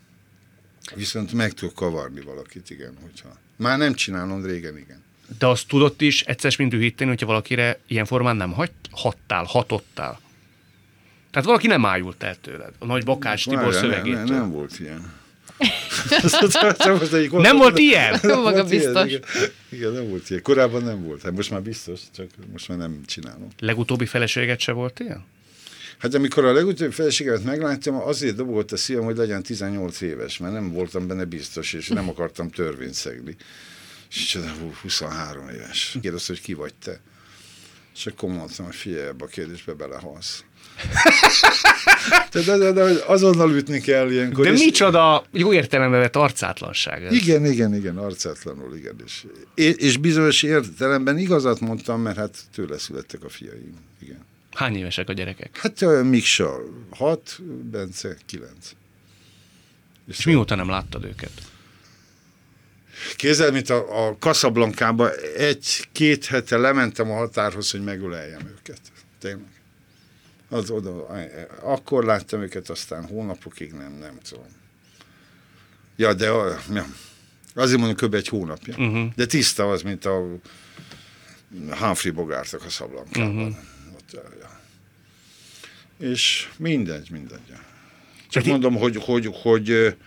Viszont meg tudok kavarni valakit, igen, hogyha. Már nem csinálom, régen igen. De azt tudott is egyszer mint hitteni, hogyha valakire ilyen formán nem hagy, hattál, hatottál. Tehát valaki nem ájult el tőled. A nagy Bakács Tibor szövegétől. Nem, nem, nem volt ilyen. (laughs) nem volt ilyen? Nem maga biztos. Igen, igen, nem volt ilyen. Korábban nem volt. Hát most már biztos, csak most már nem csinálom. Legutóbbi feleséget se volt ilyen? Hát amikor a legutóbbi feleségemet megláttam, azért dobogott a szívem, hogy legyen 18 éves, mert nem voltam benne biztos, és nem akartam törvényt szegni. És csoda, 23 éves. Kérdezte, hogy ki vagy te. És akkor mondtam, hogy figyelj, ebbe a kérdésbe belehalsz. de, de, de, de, azonnal ütni kell ilyenkor. De és... micsoda jó értelemben vett arcátlanság ez. Igen, igen, igen, arcátlanul, igen. És, és bizonyos értelemben igazat mondtam, mert hát tőle születtek a fiaim. Igen. Hány évesek a gyerekek? Hát Miksa, hat, Bence, kilenc. És, és mióta nem láttad őket? Kézzel, mint a, a Kaszablankába egy-két hete lementem a határhoz, hogy megöleljem őket. Tényleg. Az oda, akkor láttam őket, aztán hónapokig nem, nem tudom. Ja, de ja, azért mondom, kb. egy hónapja. Uh-huh. De tiszta az, mint a Humphrey Bogart a Kaszablankában. Uh-huh. Ott. És mindegy, mindegy. Csak De mondom, hogy, hogy, hogy ő,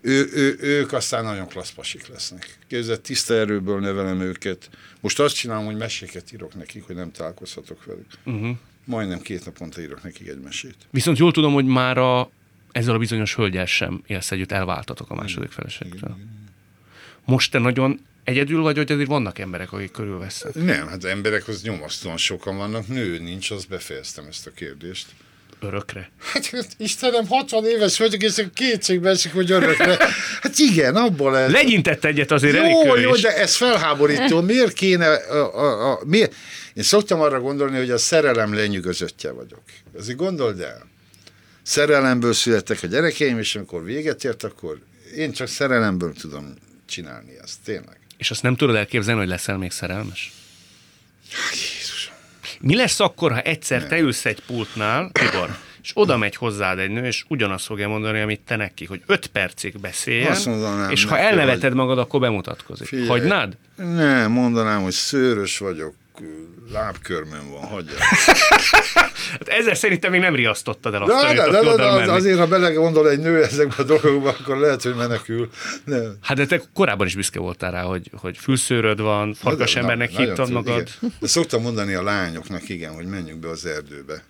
ő, ők aztán nagyon klassz pasik lesznek. Képzeld, tiszta erőből nevelem őket. Most azt csinálom, hogy meséket írok nekik, hogy nem találkozhatok velük. Uh-huh majdnem két naponta írok nekik egy mesét. Viszont jól tudom, hogy már a, ezzel a bizonyos hölgyel sem élsz együtt, elváltatok a második feleségtől. Most te nagyon egyedül vagy, hogy azért vannak emberek, akik körülvesznek? Nem, hát emberek az nyomasztóan sokan vannak, nő nincs, azt befejeztem ezt a kérdést. Örökre. Hát Istenem, 60 éves vagyok, és kétségbe esik, hogy örökre. Hát igen, abból lehet. Legyintett egyet azért Jó, jó, is. de ez felháborító. Miért kéne... A, a, a, miért? Én szoktam arra gondolni, hogy a szerelem lenyűgözöttje vagyok. Azért gondold el. Szerelemből születtek a gyerekeim, és amikor véget ért, akkor én csak szerelemből tudom csinálni ezt. Tényleg. És azt nem tudod elképzelni, hogy leszel még szerelmes? Jézusom. Mi lesz akkor, ha egyszer te ülsz egy pultnál, Tibor, és oda megy hozzád egy nő, és ugyanazt fogja mondani, amit te neki, hogy öt percig beszéljen, Azt mondanám és ha elneveted hogy- magad, akkor bemutatkozik. Figyelj. Hagynád? Nem, mondanám, hogy szőrös vagyok, lábkörmön van, hagyja. (laughs) Hát ezzel szerintem még nem riasztottad el azt, De, de, de, de, de, menni. azért, ha belegondol egy nő ezekbe a dolgokba, akkor lehet, hogy menekül. Nem. Hát de te korábban is büszke voltál rá, hogy, hogy fülszőröd van, farkas embernek tud- magad. Igen. De szoktam mondani a lányoknak, igen, hogy menjünk be az erdőbe.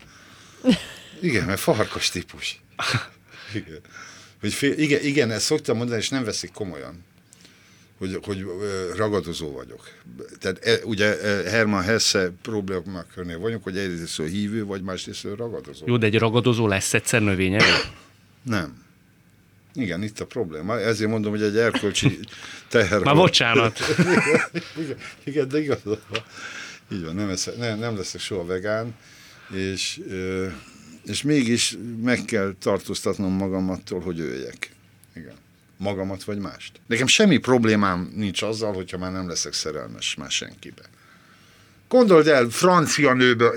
Igen, mert farkas típus. (laughs) Igen. Hogy fél, igen, igen, ezt szoktam mondani, és nem veszik komolyan. Hogy, hogy ragadozó vagyok. Tehát e, ugye e, Hermann Hesse problémakörnél vagyunk, hogy egyrészt hívő, vagy másrészt ragadozó. Jó, de egy ragadozó lesz egyszer növényevő? Nem. Igen, itt a probléma. Ezért mondom, hogy egy erkölcsi (laughs) teher. Már bocsánat. (laughs) igen, igen, de van. Így van, nem, eszek, nem, nem leszek soha vegán, és, és mégis meg kell tartóztatnom magam attól, hogy öljek. Igen. Magamat vagy mást. Nekem semmi problémám nincs azzal, hogyha már nem leszek szerelmes már senkibe. Gondold el, francia nőből,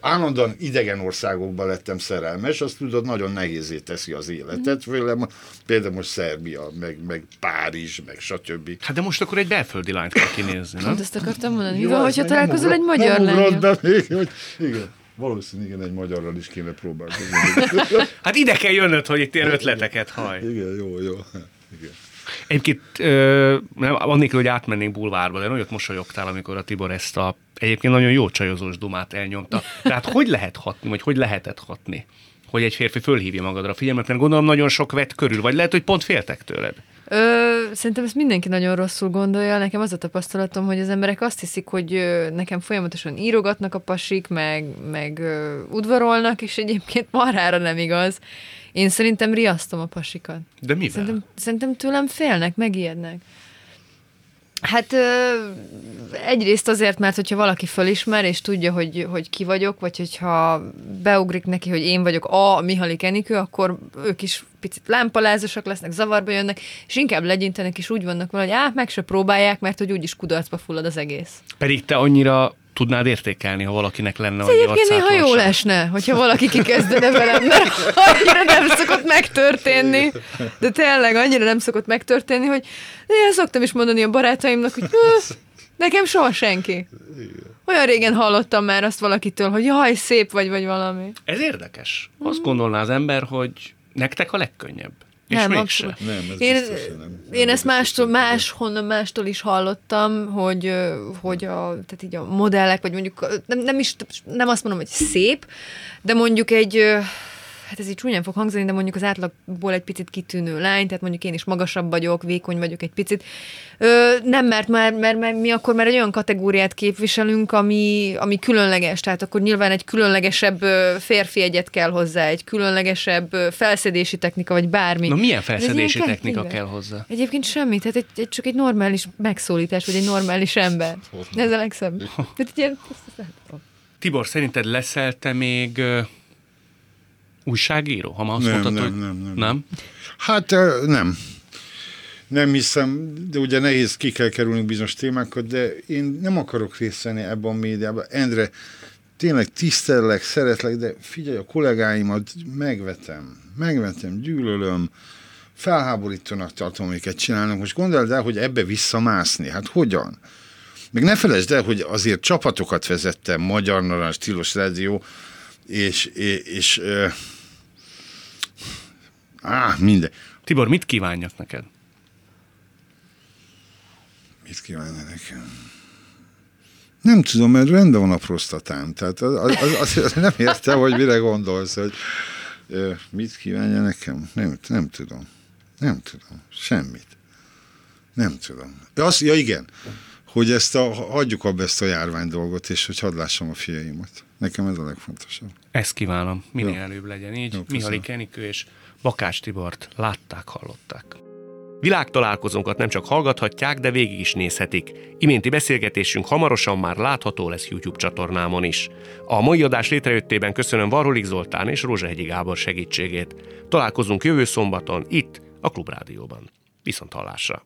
állandóan idegen országokban lettem szerelmes, azt tudod, nagyon nehézé teszi az életet, főleg mo- például most Szerbia, meg, meg Párizs, meg stb. Hát de most akkor egy belföldi lányt kell kinézni, nem? Pont ezt akartam mondani. Mi Jó, van, ez hogyha találkozol egy magyar lányjal? be még, hogy igen. Valószínűleg igen, egy magyarral is kéne próbálkozni. (laughs) Hát ide kell jönnöd, hogy itt ilyen ötleteket haj. igen, jó, jó. Igen. Egyébként ö, nem, annélkül, hogy átmennénk bulvárba, de nagyot mosolyogtál, amikor a Tibor ezt a egyébként nagyon jó csajozós dumát elnyomta. Tehát hogy lehet hatni, vagy hogy lehetett hatni? Hogy egy férfi fölhívja magadra a figyelmet, mert gondolom nagyon sok vett körül, vagy lehet, hogy pont féltek tőled. Ö, szerintem ezt mindenki nagyon rosszul gondolja. Nekem az a tapasztalatom, hogy az emberek azt hiszik, hogy ö, nekem folyamatosan írogatnak a pasik, meg, meg ö, udvarolnak, és egyébként marhára nem igaz. Én szerintem riasztom a pasikat. De mivel? Szerintem, szerintem tőlem félnek, megijednek. Hát ö, egyrészt azért, mert hogyha valaki fölismer, és tudja, hogy, hogy ki vagyok, vagy hogyha beugrik neki, hogy én vagyok a Mihalik Enikő, akkor ők is picit lámpalázosak lesznek, zavarba jönnek, és inkább legyintenek, és úgy vannak vele, hogy á, meg se próbálják, mert hogy úgyis kudarcba fullad az egész. Pedig te annyira tudnád értékelni, ha valakinek lenne annyi egyébként néha jól arcátlanság. esne, hogyha valaki kikezdene velem, mert annyira nem szokott megtörténni. De tényleg annyira nem szokott megtörténni, hogy én szoktam is mondani a barátaimnak, hogy "Ö, nekem soha senki. Olyan régen hallottam már azt valakitől, hogy jaj, szép vagy, vagy valami. Ez érdekes. Azt gondolná az ember, hogy nektek a legkönnyebb. És nem, mégse. abszolút. Nem, ez Én, biztos, hogy nem. én Nem ezt mástól, nem. máshonnan mástól is hallottam, hogy, hogy a, tehát így a modellek, vagy mondjuk nem, nem is, nem azt mondom, hogy szép, de mondjuk egy, hát ez így csúnyán fog hangzani, de mondjuk az átlagból egy picit kitűnő lány, tehát mondjuk én is magasabb vagyok, vékony vagyok egy picit. Ö, nem, mert, már, mert, mert mi akkor már egy olyan kategóriát képviselünk, ami, ami különleges, tehát akkor nyilván egy különlegesebb férfi egyet kell hozzá, egy különlegesebb felszedési technika, vagy bármi. Na milyen felszedési technika kettővel. kell hozzá? Egyébként semmi, tehát egy, egy, csak egy normális megszólítás, vagy egy normális ember. Ez a legszebb. Tibor, szerinted leszel te még ö, újságíró? Ha ma azt Nem, mondtad, nem, hogy... nem, nem. nem? Hát nem. Nem hiszem, de ugye nehéz ki kell kerülni bizonyos témákat, de én nem akarok részt venni ebben a médiában. Endre, tényleg tisztellek, szeretlek, de figyelj, a kollégáimat megvetem, megvetem, gyűlölöm, felháborítónak tartom, amiket csinálnak. Most gondold el, hogy ebbe visszamászni. Hát hogyan? Meg ne felejtsd el, hogy azért csapatokat vezettem, Magyar Narancs, Tilos Rádió, és, és, és á, minden. Tibor, mit kívánjak neked? Mit kívánja nekem? Nem tudom, mert rendben van a prostatám. Tehát az, az, az, nem értem, hogy mire gondolsz, hogy mit kívánja nekem. Nem, nem tudom. Nem tudom. Semmit. Nem tudom. De azt, ja igen, hogy ezt a, hagyjuk abba ezt a járvány dolgot, és hogy hadd lássam a fiaimat. Nekem ez a legfontosabb. Ezt kívánom, minél Jó. előbb legyen így. Jó, Mihali Kenikő és Bakács Tibort látták, hallották. Világtalálkozónkat nem csak hallgathatják, de végig is nézhetik. Iménti beszélgetésünk hamarosan már látható lesz YouTube csatornámon is. A mai adás létrejöttében köszönöm Varholik Zoltán és Rózsahegyi Gábor segítségét. Találkozunk jövő szombaton itt, a Klubrádióban. Viszont hallásra!